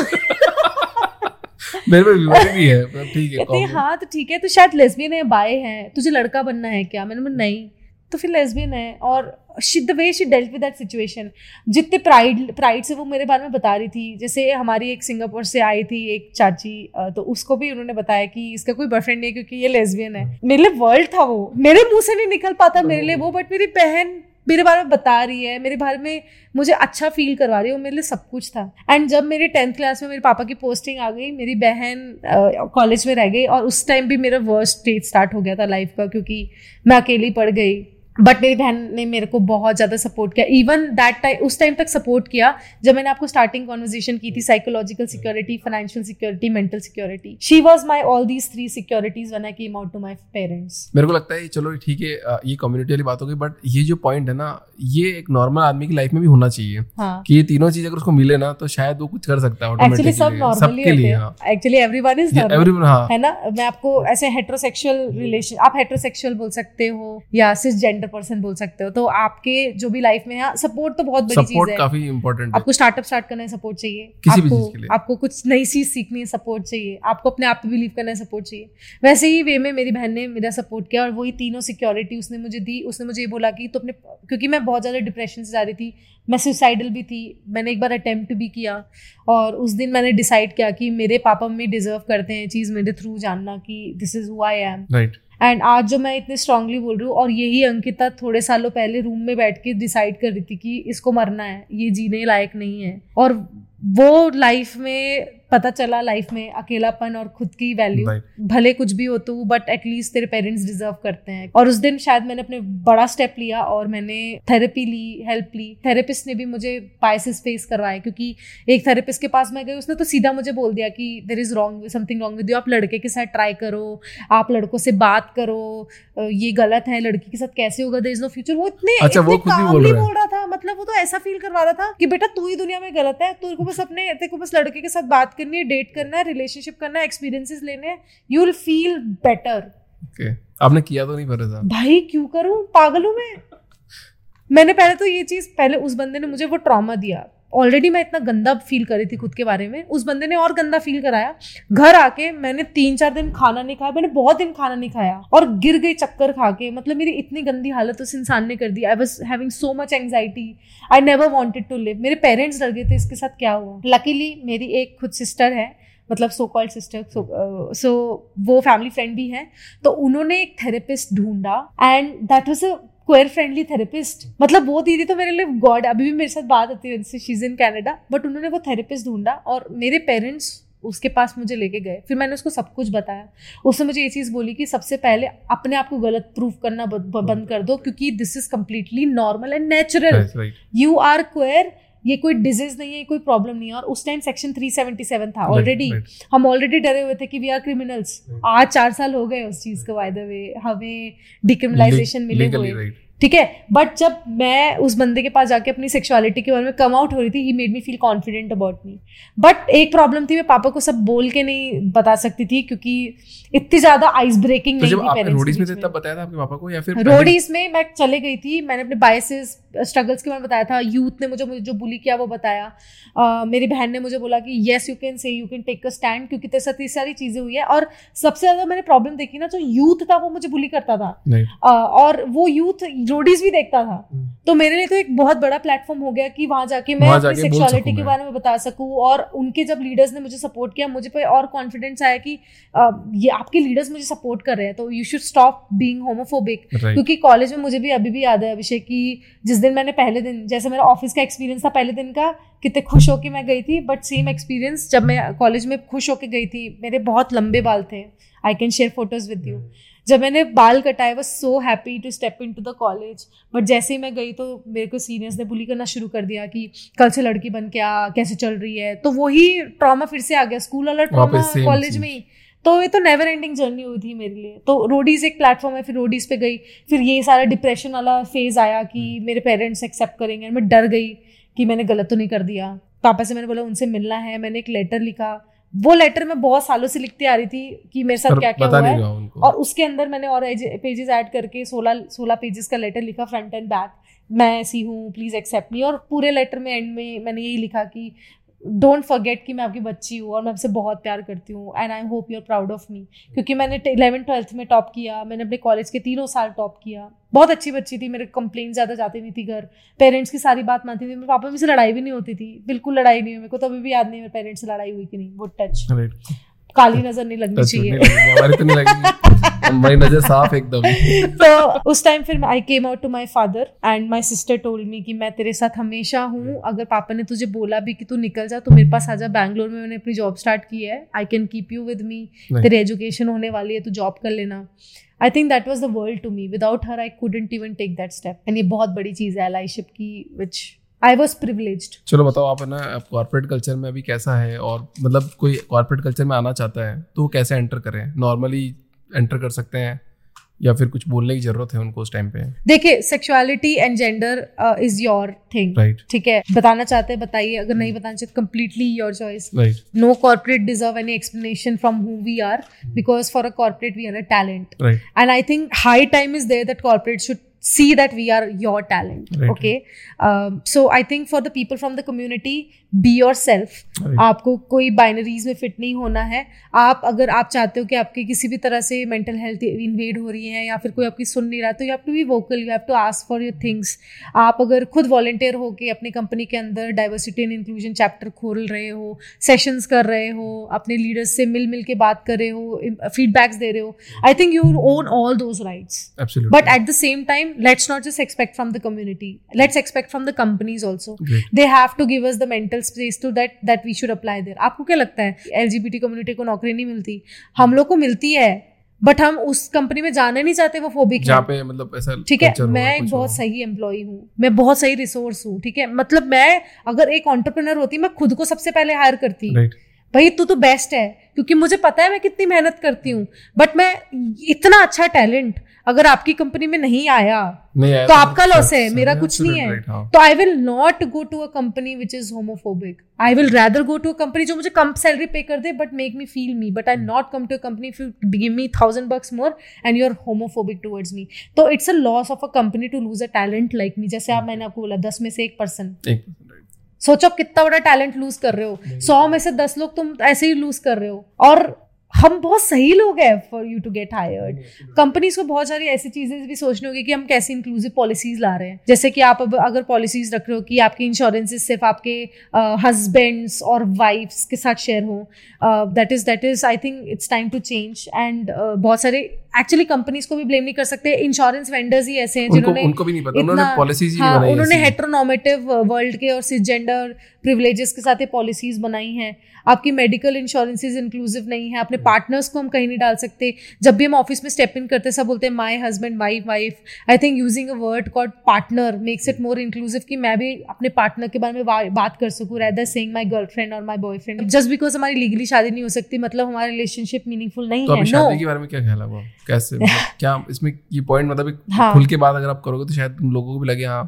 मेरे बीमारी भी है ठीक है हैं। हाँ तो ठीक है तो शायद लेस्बियन है बाय है तुझे लड़का बनना है क्या? मैंने नहीं। तो फिर लेस्बियन है और the way she dealt with that situation जितने प्राइड प्राइड से वो मेरे बारे में बता रही थी। जैसे हमारी एक सिंगापुर से आई थी एक चाची तो उसको भी उन्होंने बताया कि इसका कोई बॉयफ्रेंड नहीं है क्योंकि ये लेस्बियन है। मेरे लिए वर्ल्ड था वो। मेरे मुँह से नहीं निकल पाता मेरे लिए वो बट मेरी बहन मेरे बारे में बता रही है। मेरे बारे में मुझे अच्छा फील करवा रही है। वो मेरे लिए सब कुछ था। एंड जब मेरी टेंथ क्लास में मेरे पापा की पोस्टिंग आ गई, मेरी बहन कॉलेज में रह गई और उस टाइम भी मेरा वर्स्ट स्टेज स्टार्ट हो गया था लाइफ का, क्योंकि मैं अकेली पड़ गई। बट मेरी बहन ने मेरे को बहुत ज़्यादा सपोर्ट किया। इवन दैट टाइम उस टाइम तक सपोर्ट किया जब मैंने आपको स्टार्टिंग कॉन्वर्जेशन की थी psychological security financial security mental security she was my all these three securities one I came out to my parents मेरे को लगता है चलो ठीक है ये कम्युनिटी वाली बात हो गई बट ये जो पॉइंट है ना ये एक नॉर्मल आदमी की लाइफ में भी होना चाहिए। हाँ. कि ये तीनों चीज़ अगर उसको मिले ना तो शायद वो कुछ कर सकता है एक्चुअली सब normally actually everyone is everyone है। ना? मैं आपको ऐसे हेट्रोसेक्सुअल रिलेशन आप हेट्रोसेक्सुअल बोल सकते हो या सिर्फ़ जेंडर पर्सन बोल सकते हो। तो आपके जो भी लाइफ में है सपोर्ट तो बहुत बड़ी चीज़ है। काफ़ी इंपॉर्टेंट आपको स्टार्टअप स्टार्ट करना है सपोर्ट चाहिए। किसी आपको, भी चीज़ के लिए। आपको कुछ नई चीज़ सीखनी है सपोर्ट चाहिए। आपको अपने आप पे बिलीव करना है सपोर्ट चाहिए। वैसे ही वे में मेरी बहन ने मेरा सपोर्ट किया और वही तीनों सिक्योरिटी उसने मुझे दी। उसने मुझे ये बोला कि तो अपने क्योंकि मैं बहुत ज़्यादा डिप्रेशन से जा रही थी। मैं सुसाइडल भी थी। मैंने एक बार अटेम्प्ट भी किया और उस दिन मैंने डिसाइड किया कि मेरे पापा मम्मी डिजर्व करते हैं चीज़ मेरे थ्रू जानना कि this is who I am right and आज जो मैं इतनी स्ट्रांगली बोल रही हूँ, और यही अंकिता थोड़े सालों पहले रूम में बैठ के डिसाइड कर रही थी कि इसको मरना है, ये जीने लायक नहीं है। और वो लाइफ में पता चला लाइफ में अकेलापन और खुद की वैल्यू भले कुछ भी हो तो बट एटलीस्ट तेरे पेरेंट्स डिजर्व करते हैं। और उस दिन शायद मैंने अपने बड़ा स्टेप लिया और मैंने थेरेपी ली हेल्प ली। थेरेपिस्ट ने भी मुझे पाइसिस फेस करवाए क्योंकि एक थेरेपिस्ट के पास मैं गई उसने तो सीधा मुझे बोल दिया कि there is wrong something wrong with you आप लड़के के साथ ट्राई करो आप लड़कों से बात करो ये गलत है लड़की के साथ कैसे होगा देर इज़ नो फ्यूचर वो इतने अच्छा, इतने वो बोल बोल रहा था मतलब वो तो ऐसा फील करवा रहा था कि बेटा तू ही दुनिया में गलत है तेरे को बस अपने तेरे को बस लड़के के साथ बात करनी है डेट करना है रिलेशनशिप करना है एक्सपीरियंसेस लेने हैं यू विल फील बेटर आपने किया तो नहीं पर भाई क्यों करूँ? पागल हूँ मैं। मैंने पहले तो ये चीज़ पहले उस बंदे ने मुझे वो ट्रॉमा दिया। ऑलरेडी मैं इतना गंदा फील कर रही थी खुद के बारे में। उस बंदे ने और गंदा फील कराया। घर आके मैंने तीन चार दिन खाना नहीं खाया, मैंने बहुत दिन खाना नहीं खाया। और गिर गई चक्कर खा के मतलब मेरी इतनी गंदी हालत उस इंसान ने कर दी। I was having so much anxiety I never wanted to live मेरे पेरेंट्स डर गए थे इसके साथ क्या हुआ। लकीली मेरी एक खुद सिस्टर है मतलब सो कॉल्ड सिस्टर सो वो फैमिली फ्रेंड भी हैं। तो उन्होंने एक थेरेपिस्ट ढूंढा। And that was a queer friendly therapist मतलब वो दीदी तो मेरे लिए गॉड अभी भी मेरे साथ बात आती है उनसे शीज इन कैनेडा बट उन्होंने वो थेरेपिस्ट ढूंढा और मेरे पेरेंट्स उसके पास मुझे लेके गए। फिर मैंने उसको सब कुछ बताया। उसने मुझे ये चीज़ बोली कि सबसे पहले अपने आप को गलत प्रूफ करना बंद कर दो क्योंकि this is completely normal and natural you are queer ये कोई डिज़ीज़ नहीं है कोई प्रॉब्लम नहीं है। और उस टाइम सेक्शन 377 था ऑलरेडी हम ऑलरेडी डरे हुए थे कि वी आर क्रिमिनल्स आज चार साल हो गए उस चीज़ को वायदे वे हमें डिक्रिमिनलाइजेशन मिले हुए। ठीक है? बट जब मैं उस बंदे के पास जाके अपनी सेक्सुअलिटी के बारे में कम आउट हो रही थी he made me feel confident about me but एक प्रॉब्लम थी मैं पापा को सब बोल के नहीं बता सकती थी क्योंकि इतनी ज़्यादा आइस ब्रेकिंग तो नहीं थी रोडीज में तब बताया था आपके पापा को या फिर रोडीज में मैं चले गई थी मैंने अपने बायसेस स्ट्रगल्स के बारे में बताया था यूथ ने मुझे जो बुली किया वो बताया। uh, मेरी बहन ने मुझे बोला कि yes you can say you can take a stand क्योंकि तेरे साथ सारी चीज़ें हुई है। और सबसे ज़्यादा मैंने प्रॉब्लम देखी ना जो यूथ था वो मुझे बुली करता था। uh, और वो यूथ रोडीज भी देखता था। हम्म। तो मेरे लिए तो एक बहुत बड़ा प्लेटफॉर्म हो गया कि वहाँ जाके मैं अपनी सेक्सुअलिटी के बारे में बता सकूँ और उनके जब लीडर्स ने मुझे सपोर्ट किया मुझे पे और कॉन्फिडेंस आया कि आ, ये आपके लीडर्स मुझे सपोर्ट कर रहे हैं तो you should stop being homophobic क्योंकि कॉलेज में मुझे भी अभी भी याद है अभिषेक की जिस दिन मैंने पहले दिन जैसे मेरा ऑफ़िस का एक्सपीरियंस था पहले दिन का कितने खुश होकर मैं गई थी बट सेम एक्सपीरियंस जब मैं कॉलेज में खुश होके गई थी मेरे बहुत लंबे बाल थे। I can share photos with you जब मैंने बाल कटाए was so happy to step into the college but जैसे ही मैं गई तो मेरे को सीनियर्स ने बुली करना शुरू कर दिया कि कल से लड़की बन के आ कैसे चल रही है? तो वही ट्रॉमा फिर से आ गया स्कूल वाला ट्रॉमा कॉलेज में ही। तो ये तो नेवर एंडिंग जर्नी हुई थी मेरे लिए। तो रोडीज एक प्लेटफॉर्म है फिर रोडीज पे गई। फिर ये सारा डिप्रेशन वाला फ़ेज़ आया कि hmm. मेरे पेरेंट्स एक्सेप्ट करेंगे। मैं डर गई कि मैंने गलत तो नहीं कर दिया। पापा से मैंने बोला उनसे मिलना है। मैंने एक लेटर लिखा। वो लेटर मैं बहुत सालों से लिखती आ रही थी कि मेरे साथ क्या क्या हुआ है। और उसके अंदर मैंने और पेजेस ऐड करके सोलह सोलह पेजेस का लेटर लिखा फ्रंट एंड बैक मैं ऐसी हूँ प्लीज़ एक्सेप्ट मी और पूरे लेटर में एंड में मैंने यही लिखा कि डोंट फॉरगेट कि मैं आपकी बच्ची हूँ और मैं आपसे बहुत प्यार करती हूँ and I hope you are proud of me क्योंकि मैंने इलेवन ट्वेल्थ में टॉप किया मैंने अपने कॉलेज के तीनों साल टॉप किया। बहुत अच्छी बच्ची थी मेरे कंप्लेन ज़्यादा जाती नहीं थी घर। पेरेंट्स की सारी बात मानती थी मेरे पापा में से लड़ाई भी नहीं होती थी। बिल्कुल लड़ाई नहीं हुई मेरे को तो अभी भी याद नहीं मेरे पेरेंट्स से लड़ाई हुई कि नहीं वो टच काली नज़र नहीं लगनी चाहिए। मेरी नज़र साफ़ एकदम। तो उस टाइम फिर I came out to my father and my sister told me कि मैं तेरे साथ हमेशा हूँ। अगर पापा ने तुझे बोला भी कि तू निकल जा तो मेरे पास आ जा। बैंगलोर में मैंने अपनी जॉब स्टार्ट की है। I can keep you with me तेरी एजुकेशन होने वाली है तू जॉब कर लेना। I think that was the world to me without her I couldn't even take that step and ये बहुत बड़ी चीज़ है एलाइशिप की विच आई वॉज़ प्रिवलेज्ड चलो बताओ आप है ना कॉर्पोरेट कल्चर में अभी कैसा है? और मतलब कोई कॉर्पोरेट कल्चर में आना चाहता है तो वो कैसे एंटर करें? नॉर्मली एंटर कर सकते हैं या फिर कुछ बोलने की ज़रूरत है उनको उस टाइम पे। देखिए sexuality and gender is your thing right ठीक है? बताना चाहते हैं बताइए अगर नहीं बताना चाहते completely your choice right no corporate deserve any explanation from who we are because for a corporate we are a talent and I think high time is there that corporate should see that we are your talent Right. okay? Um, so i think for the people from the community be yourself. Right. आपको कोई binaries में fit नहीं होना है। आप अगर आप चाहते हो कि आपकी किसी भी तरह से मेंटल हेल्थ इन्वेड हो रही है या फिर कोई आपकी सुन नहीं रहा तो you have to be vocal you have to ask for your things आप अगर खुद वॉल्टियर हो के अपनी कंपनी के अंदर डाइवर्सिटी एंड इंक्लूजन चैप्टर खोल रहे हो सेशंस कर रहे हो अपने लीडर्स से मिल मिल के बात कर रहे हो फीडबैक्स दे रहे हो I think you own all those rights absolutely but at the same time let's not just expect from the community. Let's expect from the companies also. They have to give us the mental space to that that we should apply there. आपको क्या लगता है? LGBT community को नौकरी नहीं मिलती? हम लोग को मिलती है बट हम उस कंपनी में जाना नहीं चाहते वो फोबिक जहाँ पे मतलब ऐसा ठीक है? मैं एक बहुत सही एम्प्लॉय हूँ। मैं बहुत सही रिसोर्स हूँ ठीक है? मतलब मैं अगर एक ऑन्टरप्रिनर होती मैं खुद को सबसे पहले हायर करती। भाई तू तो बेस्ट है क्योंकि मुझे पता है मैं कितनी मेहनत करती हूँ बट मैं इतना अच्छा टैलेंट अगर आपकी कंपनी में नहीं आया नहीं आया तो आपका लॉस है मेरा कुछ नहीं है। हाँ। तो I will not go to a company which is homophobic I will rather go to a company जो मुझे कम सैलरी पे कर दे but make me feel me but I not come to a company if you give me thousand bucks more and you are homophobic towards me तो it's a loss of a company to lose a talent like me जैसे आप मैंने आपको बोला दस में से एक पर्सन. सोचो आप कितना बड़ा टैलेंट लूज कर रहे हो। सौ में से दस लोग तुम ऐसे ही लूज कर रहे हो। और हम बहुत सही लोग हैं for you to get hired companies को बहुत सारी ऐसी चीज़ें भी सोचनी होगी कि हम कैसे इंक्लूसिव पॉलिसीज़ ला रहे हैं. जैसे कि आप अब अगर पॉलिसीज़ रख रहे हो कि आपके इंश्योरेंसेज सिर्फ़ आपके हस्बैंड्स और वाइफ्स के साथ शेयर हो that is that is I think it's time to change and बहुत सारे एक्चुअली कंपनीज़ को भी ब्लेम नहीं कर सकते. इंश्योरेंस वेंडर्स ही ऐसे हैं जिन्होंने उनको भी नहीं पता. उन्होंने पॉलिसीज़ ही हाँ, बनाई उन्होंने। हेट्रोनॉमेटिव वर्ल्ड के और सिसजेंडर प्रिविलेजेस के साथ ये पॉलिसीज़ बनाई हैं। आपकी मेडिकल इंश्योरेंसेज इंक्लूसिव नहीं है। अपने पार्टनर्स को हम कहीं नहीं डाल सकते। जब भी हम ऑफ़िस में स्टेप इन करते सब बोलते हैं my husband my wife I think using a word called partner makes it more inclusive कि मैं भी अपने पार्टनर के बारे में बात कर सकूँ रैदर सेइंग माई गर्लफ्रेंड और माई बॉयफ्रेंड जस्ट बिकॉज़ हमारी लीगली शादी नहीं हो सकती मतलब हमारा रिलेशनशिप मीनिंगफुल नहीं तो है शादी के बारे में क्या ख्याल है कैसे? मतलब क्या इसमें ये पॉइंट मतलब हाँ। खुल के बात अगर आप करोगे तो शायद तुम लोगों को भी लगे हाँ।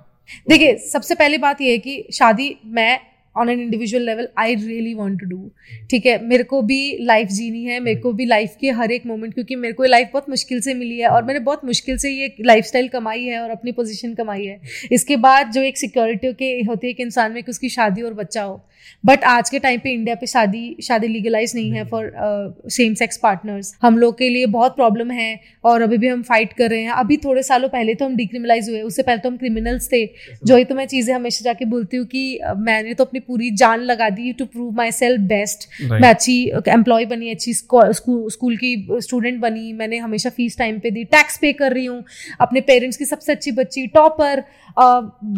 देखिए सबसे पहली बात यह है कि शादी मैं on an individual level I really want to do ठीक है, मेरे को भी लाइफ जीनी है, मेरे को भी लाइफ के हर एक मोमेंट क्योंकि मेरे को लाइफ बहुत मुश्किल से मिली है और मैंने बहुत मुश्किल से ये लाइफ स्टाइल कमाई है और अपनी पोजिशन कमाई है। इसके बाद जो एक सिक्योरिटी के होती है कि इंसान में कि उसकी शादी और बच्चा हो बट आज के टाइम पे इंडिया पे शादी शादी लीगलाइज नहीं है फॉर सेम सेक्स पार्टनर्स हम लोग के लिए बहुत प्रॉब्लम है और अभी भी हम फाइट कर रहे हैं। अभी थोड़े सालों पहले तो हम डिक्रिमिनलाइज हुए। उससे पहले तो हम क्रिमिनल्स थे। जो ही तो मैं चीज़ें हमेशा जाके बोलती हूँ कि मैंने तो अपनी पूरी जान लगा दी to prove myself best मैं अच्छी एम्प्लॉय बनी अच्छी स्कूल स्कूल की स्टूडेंट बनी। मैंने हमेशा फ़ीस टाइम पे दी। टैक्स पे कर रही हूँ। अपने पेरेंट्स की सबसे अच्छी बच्ची topper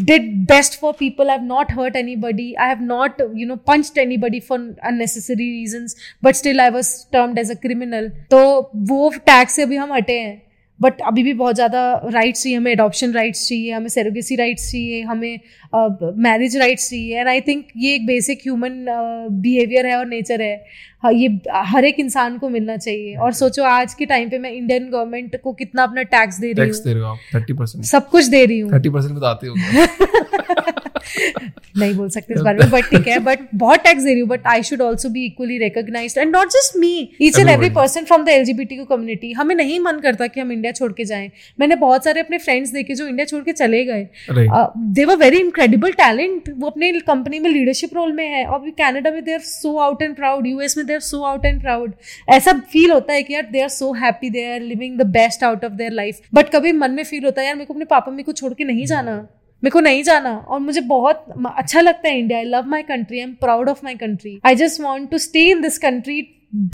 did best for people I have not hurt anybody I have not you know punched anybody for unnecessary reason but still I was termed as a criminal तो वो टैक्स से अभी हम हटे हैं बट अभी भी बहुत ज़्यादा राइट्स चाहिए हमें अडॉप्शन राइट्स चाहिए हमें सेरोगेसी राइट्स चाहिए हमें मैरिज राइट्स चाहिए। एंड आई थिंक ये एक बेसिक ह्यूमन बिहेवियर है और नेचर है। हाँ, ये हर एक इंसान को मिलना चाहिए। और सोचो आज के टाइम पे मैं इंडियन गवर्नमेंट को कितना अपना टैक्स दे रही हूँ। सब कुछ दे रही थर्टी परसेंट में हो नहीं बोल सकते इस बारे में बट ठीक है बट बहुत टैक्स दे रही हूँ but I should also be equally recognise and not just me each and every person from the L G LGBT community हमें नहीं मन करता कि हम इंडिया छोड़ के जाएँ। मैंने बहुत सारे अपने फ्रेंड्स देखे जो इंडिया छोड़ के चले गए। They were very incredible talent वो अपने कंपनी में लीडरशिप रोल में है। और कैनेडा में they are so out and proud US में they are so out and proud ऐसा फील होता है कि यार they are so happy they are living the best out of their life but कभी मन में फील होता है यार मेरे को अपने पापा मम्मी को छोड़ के नहीं जाना। मेरे को नहीं जाना और मुझे बहुत अच्छा लगता है India I love my country I am proud of my country I just want to stay in this country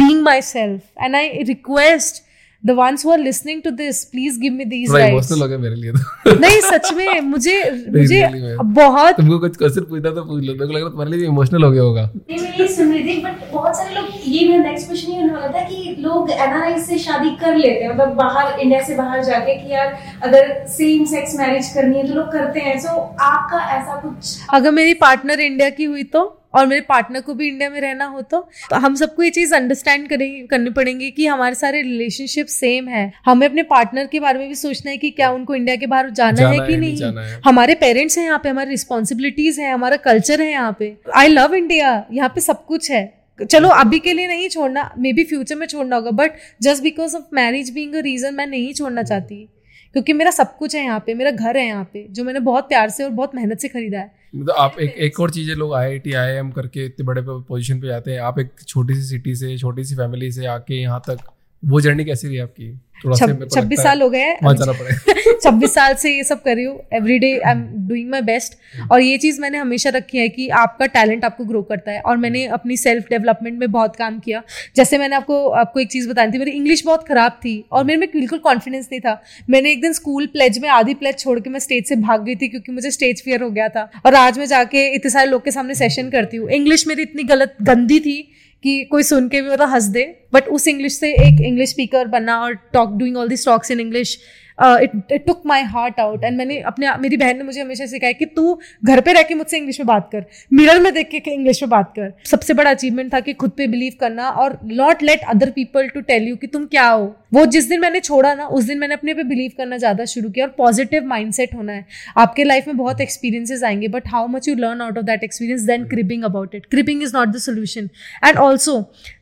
being myself and I request the ones who are listening to this please give me these rights emotional हो गया मेरे लिए तो। नहीं सच में मुझे मुझे बहुत तुमको कुछ क्वेश्चन पूछना तो पूछ लो। मेरे को लग रहा तुम्हारे लिए इमोशनल हो गया होगा। नहीं मैं यही सुन रही थी बट बहुत सारे लोग ये मेरा नेक्स्ट क्वेश्चन ये होने वाला था कि लोग एनआरआई से शादी कर लेते हैं मतलब बाहर इंडिया से बाहर जाके कि यार अगर सेम सेक्स मैरिज करनी है तो लोग करते हैं। सो आपका ऐसा कुछ अगर मेरी पार्टनर इंडिया की हुई तो? और मेरे पार्टनर को भी इंडिया में रहना हो तो। तो हम सबको ये चीज़ अंडरस्टैंड करेंगे करनी पड़ेंगी कि हमारे सारे रिलेशनशिप सेम है। हमें अपने पार्टनर के बारे में भी सोचना है कि क्या उनको इंडिया के बाहर जाना, जाना है कि नहीं। नहीं है। हमारे पेरेंट्स हैं यहाँ पे हमारी रिस्पॉन्सिबिलिटीज है हमारा कल्चर है यहाँ पे। आई लव इंडिया यहाँ पे सब कुछ है। चलो अभी के लिए नहीं छोड़ना मे बी फ्यूचर में छोड़ना होगा but just because of marriage being a reason मैं नहीं छोड़ना चाहती। क्योंकि मेरा सब कुछ है यहाँ पे, मेरा घर है यहाँ पे, जो मैंने बहुत प्यार से और बहुत मेहनत से खरीदा है। मतलब आप एक एक और चीज़ लोग आई आई टी आई एम करके इतने बड़े पोजीशन पे जाते हैं, आप एक छोटी सी सिटी से, छोटी सी फैमिली से आके यहाँ तक वो जर्नी कैसी रही आपकी? छब्बीस साल हो गए। छब्बीस साल से ये सब कर रही हूँ। Every day I am doing my best और ये चीज़ मैंने हमेशा रखी है कि आपका टैलेंट आपको ग्रो करता है। और मैंने अपनी सेल्फ डेवलपमेंट में बहुत काम किया। जैसे मैंने आपको आपको एक चीज़ बतानी थी मेरी इंग्लिश बहुत खराब थी और मेरे में बिल्कुल कॉन्फिडेंस नहीं था। मैंने एक दिन स्कूल प्लेज में आधी प्लेज छोड़ के मैं स्टेज से भाग गई थी क्योंकि मुझे स्टेज फियर हो गया था। और आज मैं जाके इतने सारे लोग के सामने सेशन करती हूँ। इंग्लिश मेरी इतनी गलत गंदी थी कि कोई सुन के भी मतलब हंस दे। बट उस इंग्लिश से एक इंग्लिश स्पीकर बनना और talk doing all this talks in English it it took my heart out and मैंने अपने मेरी बहन ने मुझे हमेशा सिखाया कि तू घर पे रह के मुझसे इंग्लिश में बात कर। मिरर में देख के इंग्लिश में बात कर। सबसे बड़ा अचीवमेंट था कि खुद पे बिलीव करना और not let other people to tell you कि तुम क्या हो। वो जिस दिन मैंने छोड़ा ना उस दिन मैंने अपने पे बिलीव करना ज़्यादा शुरू किया और पॉजिटिव माइंडसेट होना है। आपके लाइफ में बहुत एक्सपीरियंसेस आएँगे but how much you learn out of that experience then cribbing about it cribbing is not the solution and also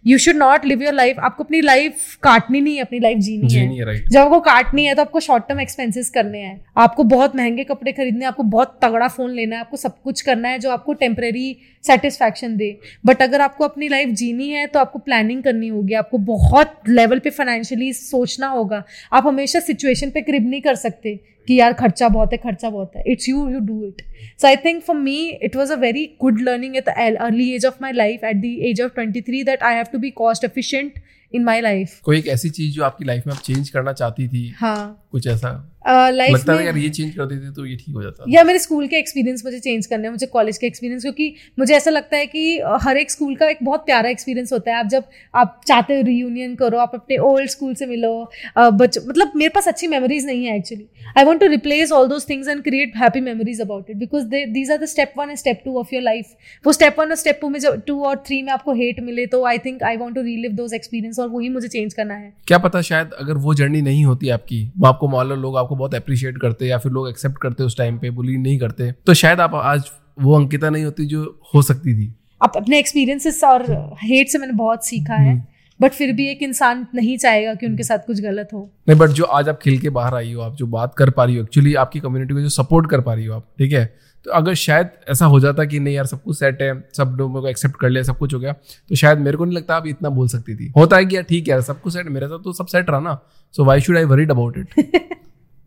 you should not live your life आपको अपनी लाइफ काटनी नहीं है अपनी लाइफ जीनी जी है है जब आपको काटनी है तो आपको शॉर्ट टर्म एक्सपेंसेस करने हैं। आपको बहुत महँगे कपड़े खरीदने आपको बहुत तगड़ा फ़ोन लेना है, आपको सब कुछ करना है जो आपको टेम्प्रेरी सेटिस्फैक्शन दे। बट अगर आपको अपनी लाइफ जीनी है तो आपको प्लानिंग करनी होगी। आपको बहुत लेवल पे फाइनेंशियली सोचना होगा। आप हमेशा सिचुएशन पे क्रिब नहीं कर सकते कि यार खर्चा बहुत है, खर्चा बहुत है। It's you you do it so I think for me it was a very good learning at the early age of my life at the age of twenty three that I have to be cost efficient in my life कोई एक ऐसी चीज़ जो आपकी life में आप change करना चाहती थी? हाँ। कुछ ऐसा? लाइफ लगता है में यार ये चेंज कर देती तो ये ठीक हो जाता। या मेरे स्कूल के एक्सपीरियंस मुझे चेंज करने हैं मुझे कॉलेज के एक्सपीरियंस क्योंकि मुझे ऐसा लगता है कि हर एक स्कूल का एक बहुत प्यारा एक्सपीरियंस होता है। आप जब आप चाहते हो रीयूनियन करो आप अपने ओल्ड स्कूल से मिलो बच मतलब मेरे पास अच्छी मेमोरीज नहीं है actually I want to replace all those things and create happy memories about it because these are the step one and step two of your life वो स्टेप वन और स्टेप टू में जब to और three में आपको hate मिले तो I think I want to relive those experience और वही मुझे चेंज करना है। क्या पता शायद अगर वो जर्नी नहीं होती आपकी वो आपको मान लो लोग आपको बहुत अप्रिशिएट करते या फिर लोग एक्सेप्ट करते उस टाइम पे बुली नहीं करते। तो शायद आप आज वो अंकिता नहीं होती जो हो सकती थी। अब अपने एक्सपीरियंसेस और हेट से मैंने बहुत सीखा है बट फिर भी एक इंसान नहीं चाहेगा कि उनके साथ कुछ गलत हो। नहीं बट जो आज आप खिल के बाहर आई हो आप जो बात कर पा रही हो एक्चुअली आपकी कम्युनिटी को जो सपोर्ट कर पा रही हो आप ठीक है? तो अगर शायद ऐसा हो जाता कि नहीं यार सब कुछ सेट है सब लोगों को एक्सेप्ट कर लिया सब कुछ हो गया तो शायद मेरे को नहीं लगता आप इतना बोल सकती थी। होता है कि यार ठीक है यार सब कुछ सेट मेरे साथ तो सब सेट रहा ना so why should I worried about it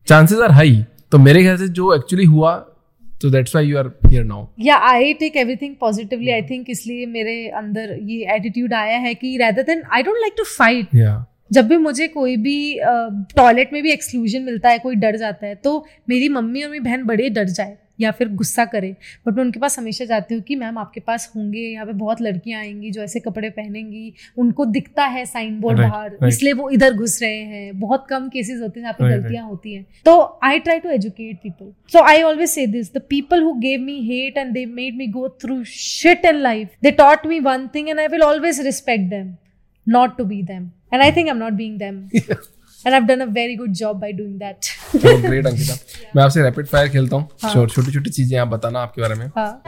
chances are high तो मेरे ख्याल से जो एक्चुअली हुआ तो that's why you are here now या I take everything positively I think इसलिए मेरे अंदर ये एटीट्यूड आया है कि rather than I don't like to fight या जब भी मुझे कोई भी टॉयलेट में भी एक्सक्लूजन मिलता है कोई डर जाता है तो मेरी मम्मी और मेरी बहन बड़े डर जाए। या फिर गुस्सा करे। बट मैं उनके पास हमेशा जाती हूँ कि मैम आपके पास होंगे यहाँ पे बहुत लड़कियाँ आएँगी जो ऐसे कपड़े पहनेंगी उनको दिखता है साइन बोर्ड बाहर. इसलिए वो इधर घुस रहे हैं। बहुत कम केसेस होते हैं जहाँ पे गलतियाँ होती हैं। तो I try to educate people so I always say this the people who gave me hate and they made me go through shit in life they taught me one thing and I will always respect them not to be them. And i think am not being them. and i've done a very good job by doing that. चलो great Ankita मैं आपसे rapid fire खेलता हूँ। छोटी छोटी चीज़ें आप बताना आपके बारे में। हाँ।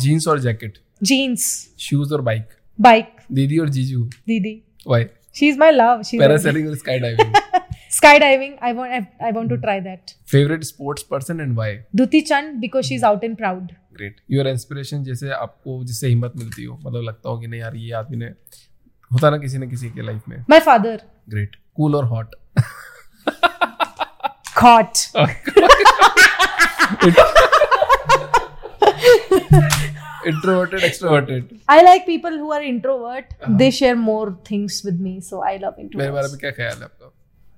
जीन्स और जैकेट jeans शूज़ और बाइक bike दीदी और जीजू। didi why she's my love. She's parasailing और sky diving skydiving? I want I, I want to try that. Favourite sports person and why duti chand because she's out and proud. Great your inspiration जैसे आपको जिससे हिम्मत मिलती हो मतलब लगता हो कि नहीं यार ये आदमी ने होता ना किसी न किसी के लाइफ में my father ग्रेट कूल और hot hot introverted extroverted I like people who are introvert. uh-huh. They share more things with me, so I love मेरे बारे introverts. में क्या ख्याल है आपका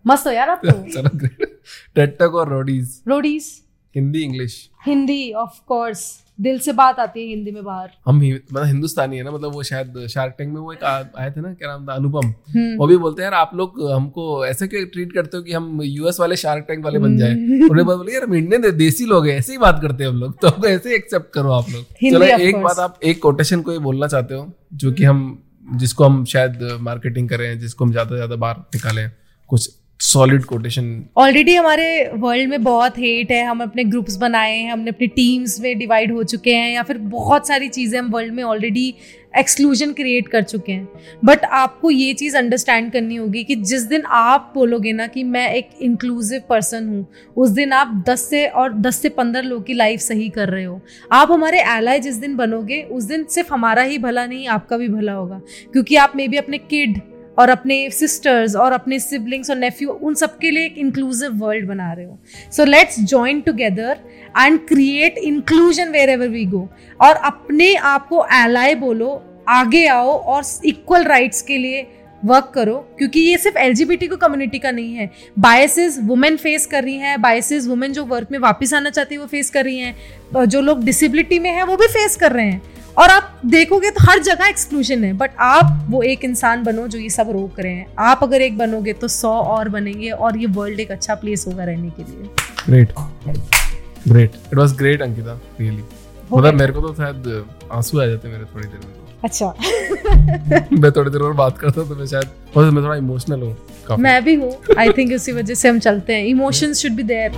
मस्त हो यार आप तो चलो ग्रेट टेटक और Roadies Roadies Hindi English. Hindi of course दिल से बात आती है हिंदी में बाहर। हम मतलब हिंदुस्तानी है ना मतलब वो शायद शार्क टैंक में वो एक आए थे ना क्या नाम था अनुपम। हम्म। वो भी बोलते हैं यार आप लोग हमको ऐसे क्यों ट्रीट करते हो कि हम यूएस वाले शार्क टैंक वाले बन जाए? उन्होंने बात बोली यार हम इंडियन दे- देसी लोग हैं ऐसे ही बात करते हैं हम लोग तो हमको ऐसे ही एक्सेप्ट करो आप लोग। चलो एक बात आप एक कोटेशन को ये बोलना चाहते हो जो कि हम जिसको हम शायद मार्केटिंग करें जिसको हम ज़्यादा से ज़्यादा बाहर निकालें कुछ सॉलिड कोटेशन ऑलरेडी हमारे वर्ल्ड में बहुत हेट है, हम अपने ग्रुप्स बनाए हैं, हमने अपनी टीम्स में डिवाइड हो चुके हैं, या फिर बहुत सारी चीज़ें हम वर्ल्ड में ऑलरेडी एक्सक्लूजन क्रिएट कर चुके हैं। बट आपको ये चीज़ अंडरस्टैंड करनी होगी कि जिस दिन आप बोलोगे ना कि मैं एक इंक्लूसिव पर्सन हूँ, उस दिन आप 10 से और 10 से 15 लोग की लाइफ सही कर रहे हो। आप हमारे एलाय जिस दिन बनोगे, उस दिन सिर्फ़ हमारा ही भला नहीं, आपका भी भला होगा। क्योंकि आप मे बी अपने किड और अपने सिस्टर्स और अपने सिबलिंग्स और नेफ्यू उन सबके लिए एक इंक्लूसिव वर्ल्ड बना रहे हो। So let's join together and create inclusion wherever we go और अपने आप को एलाय बोलो, आगे आओ और इक्वल राइट्स के लिए वर्क करो, क्योंकि ये सिर्फ़ एलजीबीटी को कम्युनिटी का नहीं है। बायसेस वुमेन फेस कर रही हैं बायसेस वुमेन जो वर्क में वापस आना चाहती है, वो फेस कर रही हैं। जो लोग डिसेबिलिटी में है, वो भी फेस कर रहे हैं। और आप देखोगे तो हर जगह एक्सक्लूजन है बट आप वो एक इंसान बनो जो ये सब रोक रहे हैं। आप अगर एक बनोगे तो सौ और बनेंगे और ये वर्ल्ड एक अच्छा प्लेस होगा रहने के लिए। Great great it was great Ankita really मतलब मेरे को तो शायद आँसू आ जाते मेरे थोड़ी देर में तो। अच्छा। मैं थोड़ी देर और बात करता तो मैं शायद और मैं थोड़ा इमोशनल हूँ मैं भी हूँ। आई थिंक उसी वजह से हम चलते हैं। Emotions should be there